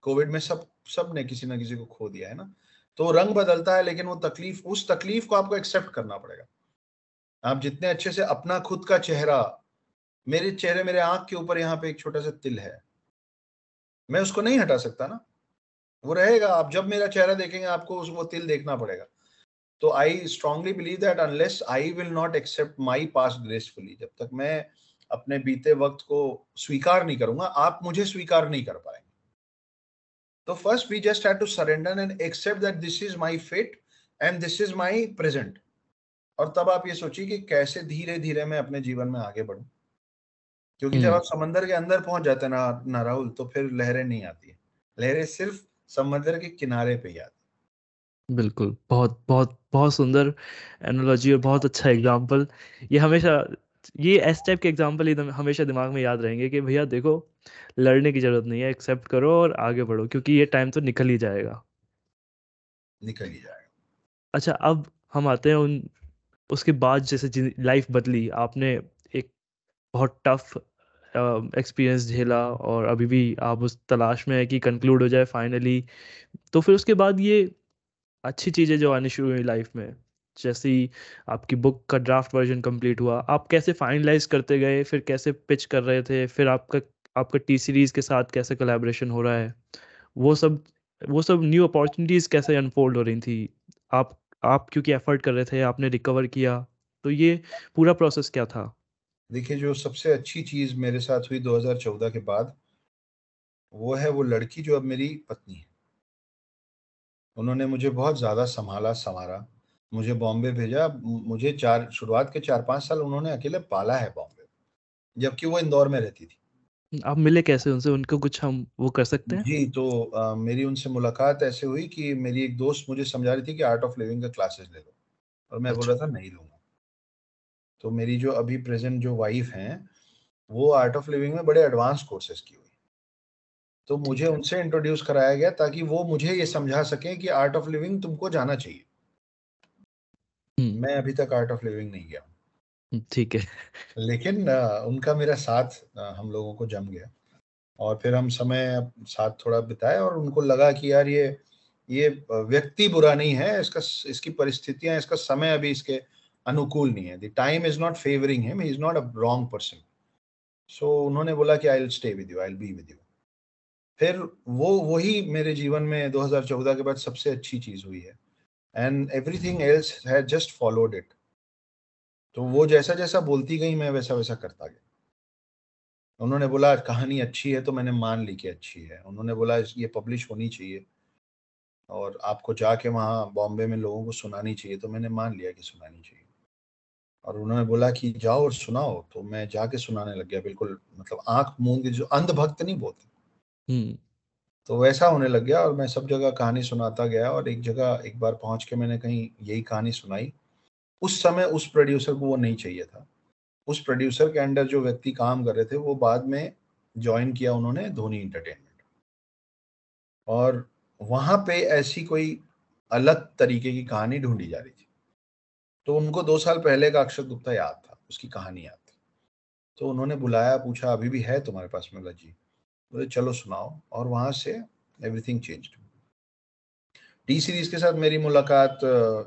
कोविड में सब सबने किसी ना किसी को खो दिया, है ना? तो रंग बदलता है, लेकिन वो तकलीफ़, उस तकलीफ़ को आपको एक्सेप्ट करना पड़ेगा। आप जितने अच्छे से अपना खुद का चेहरा मेरे चेहरे, मेरे आँख के ऊपर यहाँ पे एक छोटा सा तिल है। मैं उसको नहीं हटा सकता ना। वो रहेगा, आप जब मेरा चेहरा देखेंगे, आपको उस, वो तिल देखना पड़ेगा। तो I strongly believe that unless I will not accept my past gracefully जब तक मैं अपने बीते वक्त को स्वीकार नहीं करूँगा, आप मुझे स्वीकार नहीं कर पाएँगे। तो first we just had to surrender and accept that this is my fate and this is my present और तब आप ये सोचिए कि कैसे धीरे धीरे मैं अपने जीवन में आगे बढ़ूं। क्योंकि जब हम्म। आप समंदर के अंदर पहुँच जाते हैं ना ना राहुल तो फिर लहरें नहीं आती है। लहरें सिर्फ़ समंदर के किनारे पे ही आती बिल्कुल बहुत बहुत बहुत सुंदर एनोलॉजी और बहुत अच्छा एग्ज़ाम्पल ये हमेशा ये इस टाइप के एग्ज़ाम्पल ही हमेशा दिमाग में याद रहेंगे कि भैया देखो लड़ने की ज़रूरत नहीं है एक्सेप्ट करो और आगे बढ़ो क्योंकि ये टाइम तो निकल ही जाएगा। निकल ही जाएगा। अच्छा अब हम आते हैं उन उसके बाद जैसे लाइफ बदली आपने बहुत टफ एक्सपीरियंस झेला और अभी भी आप उस तलाश में है कि कंक्लूड हो जाए फाइनली तो फिर उसके बाद ये अच्छी चीज़ें जो आनी शुरू हुई लाइफ में। जैसे ही आपकी बुक का ड्राफ्ट वर्जन कंप्लीट हुआ, आप कैसे फाइनलाइज करते गए, फिर कैसे पिच कर रहे थे, फिर आपका आपका टी सीरीज़ के साथ कैसे कोलैबोरेशन हो रहा है, वो सब वो सब न्यू अपॉर्चुनिटीज़ कैसे अनफोल्ड हो रही थी, आप आप क्योंकि एफर्ट कर रहे थे, आपने रिकवर किया तो ये पूरा प्रोसेस क्या था? देखिए जो सबसे अच्छी चीज़ मेरे साथ हुई 2014 के बाद वो है वो लड़की जो अब मेरी पत्नी है। उन्होंने मुझे बहुत ज़्यादा संभाला संवारा मुझे बॉम्बे भेजा। मुझे चार शुरुआत के चार पाँच साल उन्होंने अकेले पाला है बॉम्बे जबकि वो इंदौर में रहती थी। आप मिले कैसे उनसे? उनको कुछ हम वो कर सकते हैं? जी तो अ, मेरी उनसे मुलाकात ऐसे हुई कि मेरी एक दोस्त मुझे समझा रही थी कि आर्ट ऑफ़ लिविंग का क्लासेस ले लो। और मैं अच्छा। बोल रहा था नहीं लूँगा तो मेरी जो अभी प्रेजेंट जो वाइफ हैं वो आर्ट ऑफ़ लिविंग में बड़े एडवांस कोर्सेज की हुई। तो मुझे उनसे इंट्रोड्यूस कराया गया ताकि वो मुझे ये समझा सकें कि आर्ट ऑफ़ लिविंग तुमको जाना चाहिए। हम्म, मैं अभी तक आर्ट ऑफ़ लिविंग नहीं गया। ठीक है। लेकिन उनका मेरा साथ हम लोगों को जम गया। और फिर हम समय साथ थोड़ा बिताया और उनको लगा कि यार ये ये व्यक्ति बुरा नहीं है इसका इसकी परिस्थितियाँ इसका समय अभी इसके अनुकूल नहीं है। The time is not favouring him he is not a wrong person so उन्होंने बोला कि I will stay with you I will be with you फिर वो, वही मेरे जीवन में 2014 के बाद सबसे अच्छी चीज़ हुई है। And everything else has just followed it तो वो जैसा जैसा बोलती गई, मैं वैसा वैसा करता गया। उन्होंने बोला, कहानी अच्छी है तो मैंने मान ली कि अच्छी है। उन्होंने बोला, ये पब्लिश होनी चाहिए। और आपको जाके वहाँ बॉम्बे में लोगों को सुनानी चाहिए तो मैंने मान लिया कि सुनानी चाहिए। और उन्होंने बोला कि जाओ और सुनाओ। तो मैं जाके सुनाने लग गया बिल्कुल मतलब आँख मूंद के जो अंधभक्त नहीं बोलते हम्म। तो वैसा होने लग गया और मैं सब जगह कहानी सुनाता गया और एक जगह एक बार पहुँच के मैंने कहीं यही कहानी सुनाई। उस समय उस प्रोड्यूसर को वो नहीं चाहिए था। उस प्रोड्यूसर के अंडर जो व्यक्ति काम कर रहे थे वो बाद में ज्वाइन किया उन्होंने धोनी इंटरटेनमेंट और वहाँ पे ऐसी कोई अलग तरीके की कहानी ढूंढी जा रही थी। तो उनको दो साल पहले का अक्षर गुप्ता याद था, उसकी कहानी याद थी। तो उन्होंने बुलाया, पूछा, अभी भी है तुम्हारे पास मैं जी? बोले, चलो सुनाओ। और वहाँ से एवरीथिंग चेंज टी सीरीज़ के साथ मेरी मुलाकात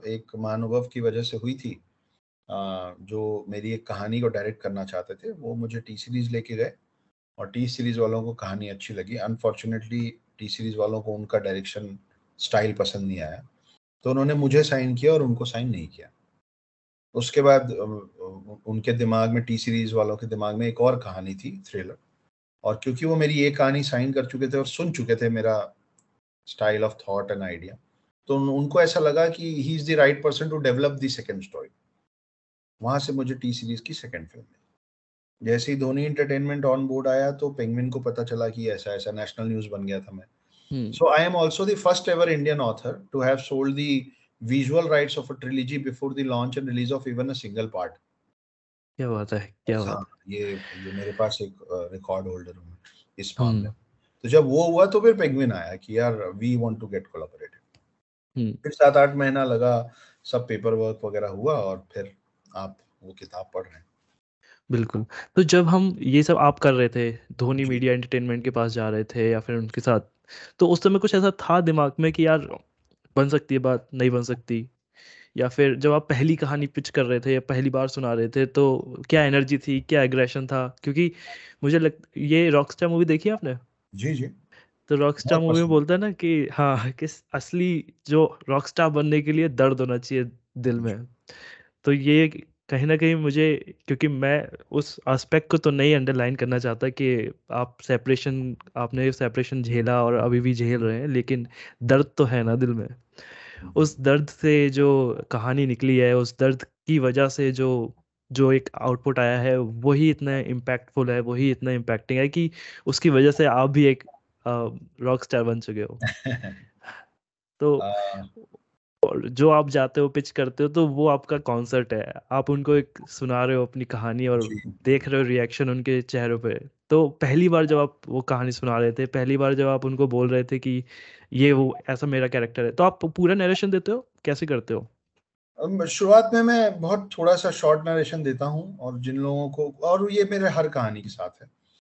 एक महानुभव की वजह से हुई थी। जो मेरी एक कहानी को डायरेक्ट करना चाहते थे, वो मुझे टी सीरीज़ लेके गए और टी सीरीज़ वालों को कहानी अच्छी लगी। अनफॉर्चुनेटली टी सीरीज़ वालों को उनका डायरेक्शन स्टाइल पसंद नहीं आया। तो उन्होंने मुझे साइन किया और उनको साइन नहीं किया। उसके बाद उनके दिमाग में टी सीरीज़ वालों के दिमाग में एक और कहानी थी थ्रिलर। और क्योंकि वो मेरी ये कहानी साइन कर चुके थे और सुन चुके थे मेरा style of thought and idea तो उनको ऐसा लगा कि he is the right person to develop the second story. वहाँ से मुझे टी सीरीज़ की सेकेंड फ़िल्म मिली। जैसे ही धोनी एंटरटेनमेंट ऑन बोर्ड आया तो पेंगविन को पता चला कि ऐसा ऐसा नेशनल न्यूज़ बन गया था मैं। So I am also the first ever Indian author to have sold the visual rights of a trilogy before the launch and release of even a single part. क्या बात है क्या बात हाँ, ये ये मेरे पास एक रिकॉर्ड होल्डर हूँ इस मामले तो जब वो हुआ तो फिर पेंगविन आया कि यार we want to get collaborated फिर सात आठ महीना लगा सब पेपर वर्क वगैरह हुआ और फिर आप वो किताब पढ़ रहे हैं। बिल्कुल। तो जब हम ये सब आप कर रहे थे धोनी मीडिया एंटरटेनमेंट के पास जा रहे थे या फिर उनके साथ तो उस समय कुछ ऐसा था दिमाग में कि यार बन सकती है बात नहीं बन सकती। या फिर जब आप पहली कहानी पिच कर रहे थे या पहली बार सुना रहे थे तो क्या एनर्जी थी क्या एग्रेशन था? क्योंकि मुझे लग ये रॉकस्टार मूवी देखी आपने? जी जी। तो रॉकस्टार मूवी में बोलता है ना कि हाँ कि असली जो रॉकस्टार बनने के लिए दर्द होना चाहिए दिल में। तो ये कहीं ना कहीं मुझे क्योंकि मैं उस एस्पेक्ट को तो नहीं अंडरलाइन करना चाहता कि आप सेपरेशन आपने सेपरेशन झेला और अभी भी झेल रहे हैं लेकिन दर्द तो है ना दिल में। उस दर्द से जो कहानी निकली है उस दर्द की वजह से जो जो एक आउटपुट आया है वही इतना इम्पैक्टफुल है वही इतना इम्पैक्टिंग है कि उसकी वजह से आप भी एक रॉक स्टार बन चुके हो। तो और जो आप जाते हो पिच करते हो तो वो आपका कॉन्सर्ट है। आप उनको एक सुना रहे हो अपनी कहानी और देख रहे हो रिएक्शन उनके चेहरों पे। तो पहली बार जब आप वो कहानी सुना रहे थे पहली बार जब आप उनको बोल रहे थे कि ये वो ऐसा मेरा कैरेक्टर है तो आप पूरा नरेशन देते हो? कैसे करते हो? शुरुआत में मैं बहुत थोड़ा सा शॉर्ट नरेशन देता हूँ और जिन लोगों को और ये मेरे हर कहानी के साथ है।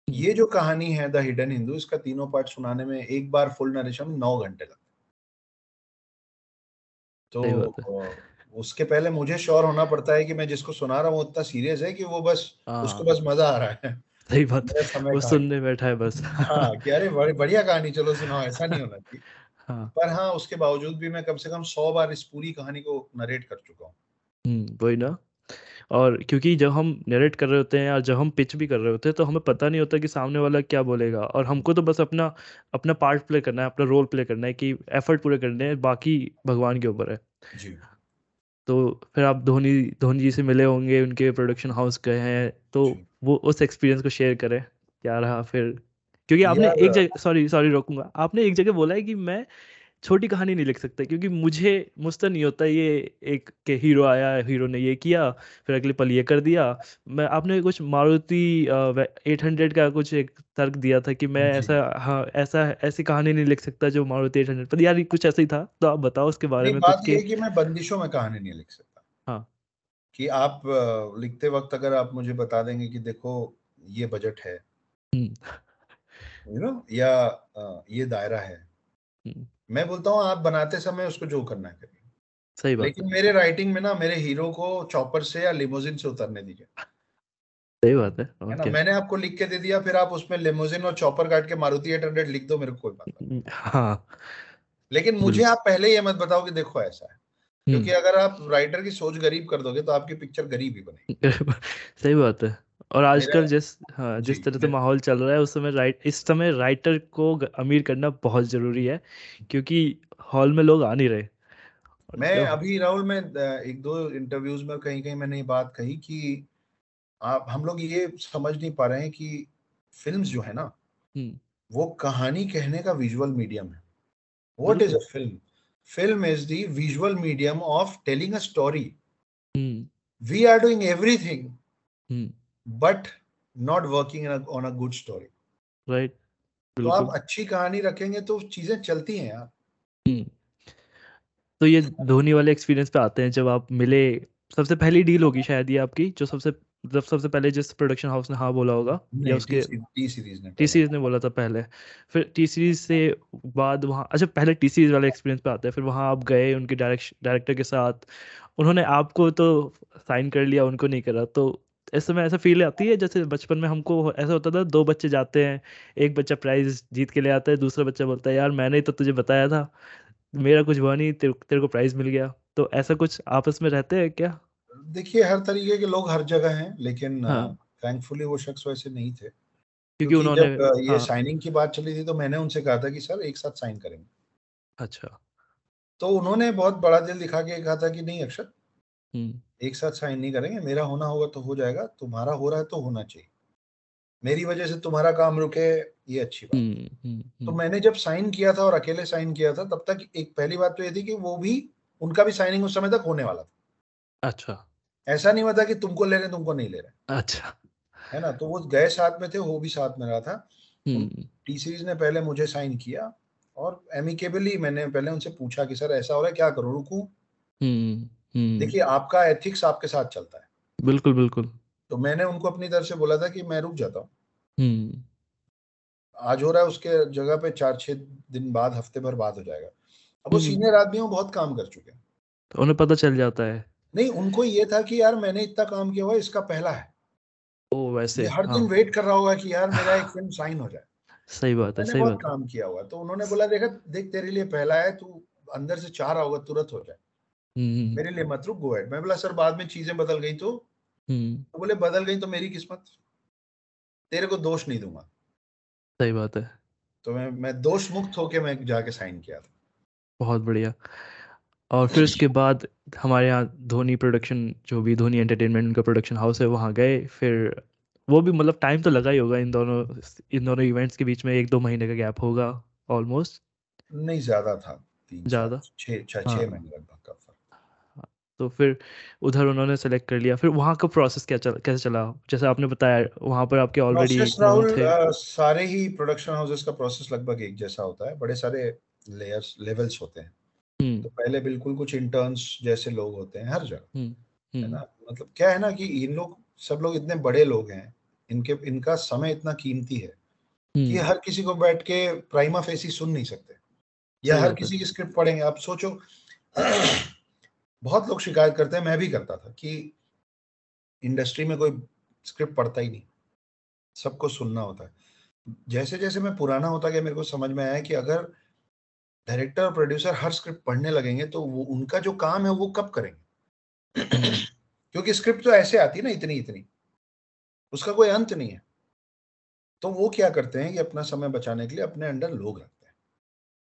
ये जो कहानी है द हिडन हिंदू इसका तीनों पार्ट सुनाने में एक बार फुल नरेशन नौ घंटे लगते तो उसके पहले मुझे श्योर होना पड़ता है कि मैं जिसको सुना रहा हूँ उतना सीरियस है कि वो बस उसको हाँ। बस मज़ा आ रहा है। सही बात वो सुनने बैठा है बस। हाँ कि अरे बढ़िया कहानी चलो सुनाओ ऐसा नहीं होना चाहिए। हाँ। पर हाँ उसके बावजूद भी मैं कम से कम सौ बार इस पूरी कहानी को नरेट कर चुका हूँ। हम्म, वही ना। और क्योंकि जब हम नरेट कर रहे होते हैं या जब हम पिच भी कर रहे होते हैं तो हमें पता नहीं होता कि सामने वाला क्या बोलेगा। और हमको तो बस अपना अपना पार्ट प्ले करना है अपना रोल प्ले करना है कि एफर्ट पूरे करने हैं बाकी भगवान के ऊपर है। जी। तो फिर आप धोनी धोनी जी से मिले होंगे उनके प्रोडक्शन हाउस गए हैं तो वो उस एक्सपीरियंस को शेयर करें क्या रहा फिर? क्योंकि आपने एक जगह सॉरी सॉरी रोकूँगा। आपने एक जगह बोला है कि मैं छोटी कहानी नहीं लिख सकते क्योंकि मुझे मुझसे नहीं होता ये एक के हीरो आया हीरो ने ये किया फिर अगले पल ये कर दिया। मैं आपने कुछ मारुति एट हंड्रेड का कुछ एक तर्क दिया था कि मैं ऐसा हाँ ऐसा ऐसी कहानी नहीं लिख सकता जो मारुति एट हंड्रेड पर यार कुछ ऐसा ही था तो आप बताओ उसके बारे में बात ये कि मैं बंदिशों में कहानी नहीं लिख सकता। हाँ। कि आप लिखते वक्त अगर आप मुझे बता देंगे कि देखो ये बजट है। You hmm. नो या ये दायरा है। हम्म। मैं बोलता हूँ आप बनाते समय उसको जो करना है करिए। सही बात लेकिन मेरे राइटिंग में ना मेरे हीरो को चॉपर से या लिमोजिन से उतरने दीजिए। सही बात है है ना? मैंने आपको लिख के दे दिया फिर आप उसमें लिमोजिन और चॉपर काट के मारुति एट हंड्रेड लिख दो मेरे को कोई बात नहीं। हाँ। लेकिन मुझे आप पहले ये मत बताओ कि देखो ऐसा है। क्योंकि हम्म। अगर आप राइटर की सोच गरीब कर दोगे तो आपकी पिक्चर गरीब ही बनेगी। सही बात है। और आजकल जिस हाँ जिस तरह से माहौल चल रहा है उस समय राइट इस समय राइटर को अमीर करना बहुत ज़रूरी है क्योंकि हॉल में लोग आ नहीं रहे। मैं तो, अभी राहुल में एक दो इंटरव्यूज़ में कहीं कहीं मैंने ये बात कही कि आप हम लोग ये समझ नहीं पा रहे हैं कि फिल्म्स जो है ना हम्म। वो कहानी कहने का विजुअल मीडियम है। What is a film film is the visual medium of telling a story we are doing everything but not working on a good story right तो आप अच्छी कहानी रखेंगे तो चीज़ें चलती हैं यार। हम्म। तो ये धोनी वाले एक्सपीरियंस पे आते हैं जब आप मिले सबसे पहली डील होगी शायद ये आपकी जो सबसे मतलब सबसे पहले जिस प्रोडक्शन हाउस ने हाँ बोला होगा या उसके टी टी सीरीज़ ने टी सीरीज़ ने बोला था पहले। फिर टी सीरीज़ से बाद वहाँ अच्छा पहले टी सीरीज़ वाले एक्सपीरियंस पे आते हैं फिर वहाँ आप गए उनके डायरेक्ट डायरेक्टर के साथ उन्होंने आपको तो साइन कर लिया उनको नहीं करा तो इस समय ऐसा फील आती है जैसे बचपन में हमको ऐसा होता था दो बच्चे जाते हैं एक बच्चा प्राइज जीत के ले आता है दूसरा बच्चा बोलता है यार मैंने ही तो तुझे बताया था मेरा कुछ हुआ नहीं तेरे, तेरे को प्राइज मिल गया। तो ऐसा कुछ आपस में रहते हैं क्या? देखिए हर तरीके के लोग हर जगह हैं लेकिन हाँ। थैंकफुली वो शख्स वैसे नहीं थे। क्योंकि उन्होंने ये हाँ। साइनिंग की बात चली थी तो मैंने उनसे कहा था कि सर एक साथ साइन करेंगे। अच्छा। तो उन्होंने बहुत बड़ा दिल दिखा के कहा था कि नहीं अक्षर। एक साथ साइन नहीं करेंगे मेरा होना होगा तो हो जाएगा तुम्हारा हो रहा है तो होना चाहिए। मेरी वजह से तुम्हारा काम रुके ये अच्छी बात। हम्म हम्म तो हम्म मैंने जब साइन किया था और अकेले साइन किया था तब तक एक पहली बात तो ये थी कि वो भी उनका भी साइनिंग उस समय तक होने वाला था। अच्छा। ऐसा नहीं हुआ था कि तुमको ले रहे तुमको नहीं ले रहे। अच्छा। है ना? तो वो गए साथ में थे वो भी साथ में रहा था। टी सीरीज़ ने पहले मुझे साइन किया और एमिकेबली मैंने पहले उनसे पूछा कि सर ऐसा हो रहा है क्या करूँ? रुकूं? देखिए आपका एथिक्स आपके साथ चलता है। बिल्कुल बिल्कुल। तो मैंने उनको अपनी तरफ़ से बोला था कि मैं रुक जाता हूँ। हम्म। आज हो रहा है उसके जगह पे चार छह दिन बाद हफ़्ते भर बाद हो जाएगा। अब वो हम्म। सीनियर आदमी हैं, बहुत काम कर चुके हैं। तो उन्हें पता चल जाता है। नहीं उनको ये था कि यार मैंने इतना काम किया हुआ इसका पहला है। ओ वैसे हर हाँ। दिन वेट कर रहा होगा कि यार मेरा एक फ़िल्म साइन हो जाए। सही बात है सही बात काम किया हुआ तो उन्होंने बोला देखा देख तेरे लिए पहला है तू अंदर से चाह रहा होगा तुरंत हो जाए। हम्म मेरे लिए मत रुक गो ahead। मैं बोला सर बाद में चीज़ें बदल गई तो? हम्म। तो बोले बदल गई तो मेरी किस्मत। तेरे को दोष नहीं दूँगा। सही बात है। तो मैं मैं दोष मुक्त होके मैं जाके साइन किया था। बहुत बढ़िया। और फिर उसके बाद हमारे यहाँ धोनी प्रोडक्शन जो भी धोनी एंटरटेनमेंट उनका प्रोडक्शन हाउस है वहाँ गए। फिर वो भी मतलब टाइम तो लगा ही होगा इन दोनों इन दोनों इवेंट्स के बीच में एक दो महीने का गैप होगा ऑलमोस्ट नहीं ज़्यादा था। ज़्यादा? छः छः हाँ। महीने लगभग का। तो फिर उधर उन्होंने सेलेक्ट कर लिया। फिर वहाँ का प्रोसेस क्या चल कैसे चला? जैसे आपने बताया वहाँ पर आपके ऑलरेडी राहुल थे। सारे ही प्रोडक्शन हाउसेस का प्रोसेस लगभग एक जैसा होता है। बड़े सारे लेयर्स लेवल्स होते हैं। हम्म। तो पहले बिल्कुल कुछ इंटर्न्स जैसे लोग होते हैं हर जगह। हम्म है हम्म ना? मतलब क्या है ना कि इन लोग सब लोग इतने बड़े लोग हैं इनके इनका समय इतना कीमती है कि हर किसी को बैठ के प्राइमा फेसी सुन नहीं सकते। या हर किसी की स्क्रिप्ट पढ़ेंगे। आप सोचो बहुत लोग शिकायत करते हैं, मैं भी करता था कि इंडस्ट्री में कोई स्क्रिप्ट पढ़ता ही नहीं। सबको सुनना होता है। जैसे जैसे मैं पुराना होता गया, मेरे को समझ में आया कि अगर डायरेक्टर और प्रोड्यूसर हर स्क्रिप्ट पढ़ने लगेंगे तो वो, उनका जो काम है वो कब करेंगे? क्योंकि स्क्रिप्ट तो ऐसे आती ना, इतनी इतनी। उसका कोई अंत नहीं है। तो वो क्या करते हैं कि अपना समय बचाने के लिए अपने अंडर लोग रखते हैं।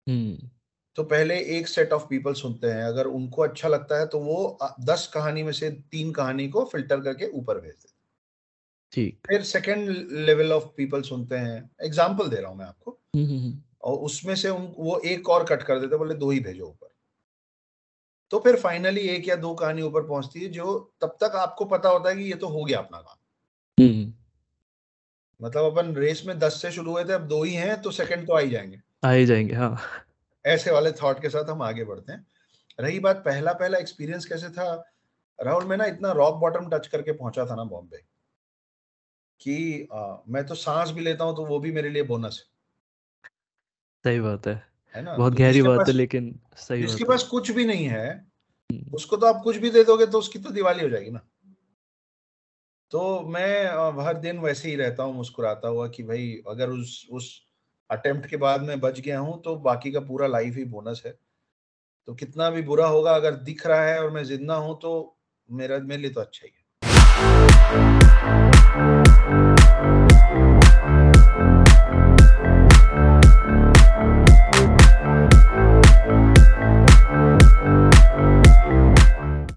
हम्म। तो पहले एक सेट ऑफ़ पीपल सुनते हैं। अगर उनको अच्छा लगता है तो वो दस कहानी में से तीन कहानी को फ़िल्टर करके ऊपर भेज देते हैं। ठीक। फिर सेकेंड लेवल ऑफ़ पीपल सुनते हैं। एग्ज़ाम्पल दे रहा हूँ मैं आपको। हम्म हम्म हम्म, और उसमें से उन वो एक और कट कर देते बोले दो ही भेजो ऊपर। तो फिर फाइनली एक या दो कहानी ऊपर पहुँचती है जो तब तक आपको पता होता है कि ये तो हो गया अपना काम। मतलब अपन रेस में दस से शुरू हुए थे अब दो ही हैं तो सेकंड तो आ ही जाएँगे। आ ही जाएँगे हाँ। ऐसे वाले थॉट के साथ हम आगे बढ़ते हैं। रही बात पहला पहला एक्सपीरियंस कैसे था? राहुल मैं ना इतना रॉक बॉटम टच करके पहुँचा था ना बॉम्बे कि आ, मैं तो सांस भी लेता हूँ तो वो भी मेरे लिए बोनस है। सही बात है। है ना? बहुत तो गहरी बात है लेकिन सही जिसके पास कुछ भी नहीं है हम्म, उसको तो आप कुछ भी दे दोगे तो उसकी तो दिवाली हो जाएगी ना। तो मैं हर दिन वैसे ही रहता हूँ मुस्कुराता हुआ कि भाई अगर उस उस अटेम्प्ट के बाद मैं बच गया हूँ तो बाकी का पूरा लाइफ ही बोनस है। तो कितना भी बुरा होगा, अगर दिख रहा है और मैं ज़िंदा हूँ तो मेरा, मेरे लिए तो अच्छा ही है।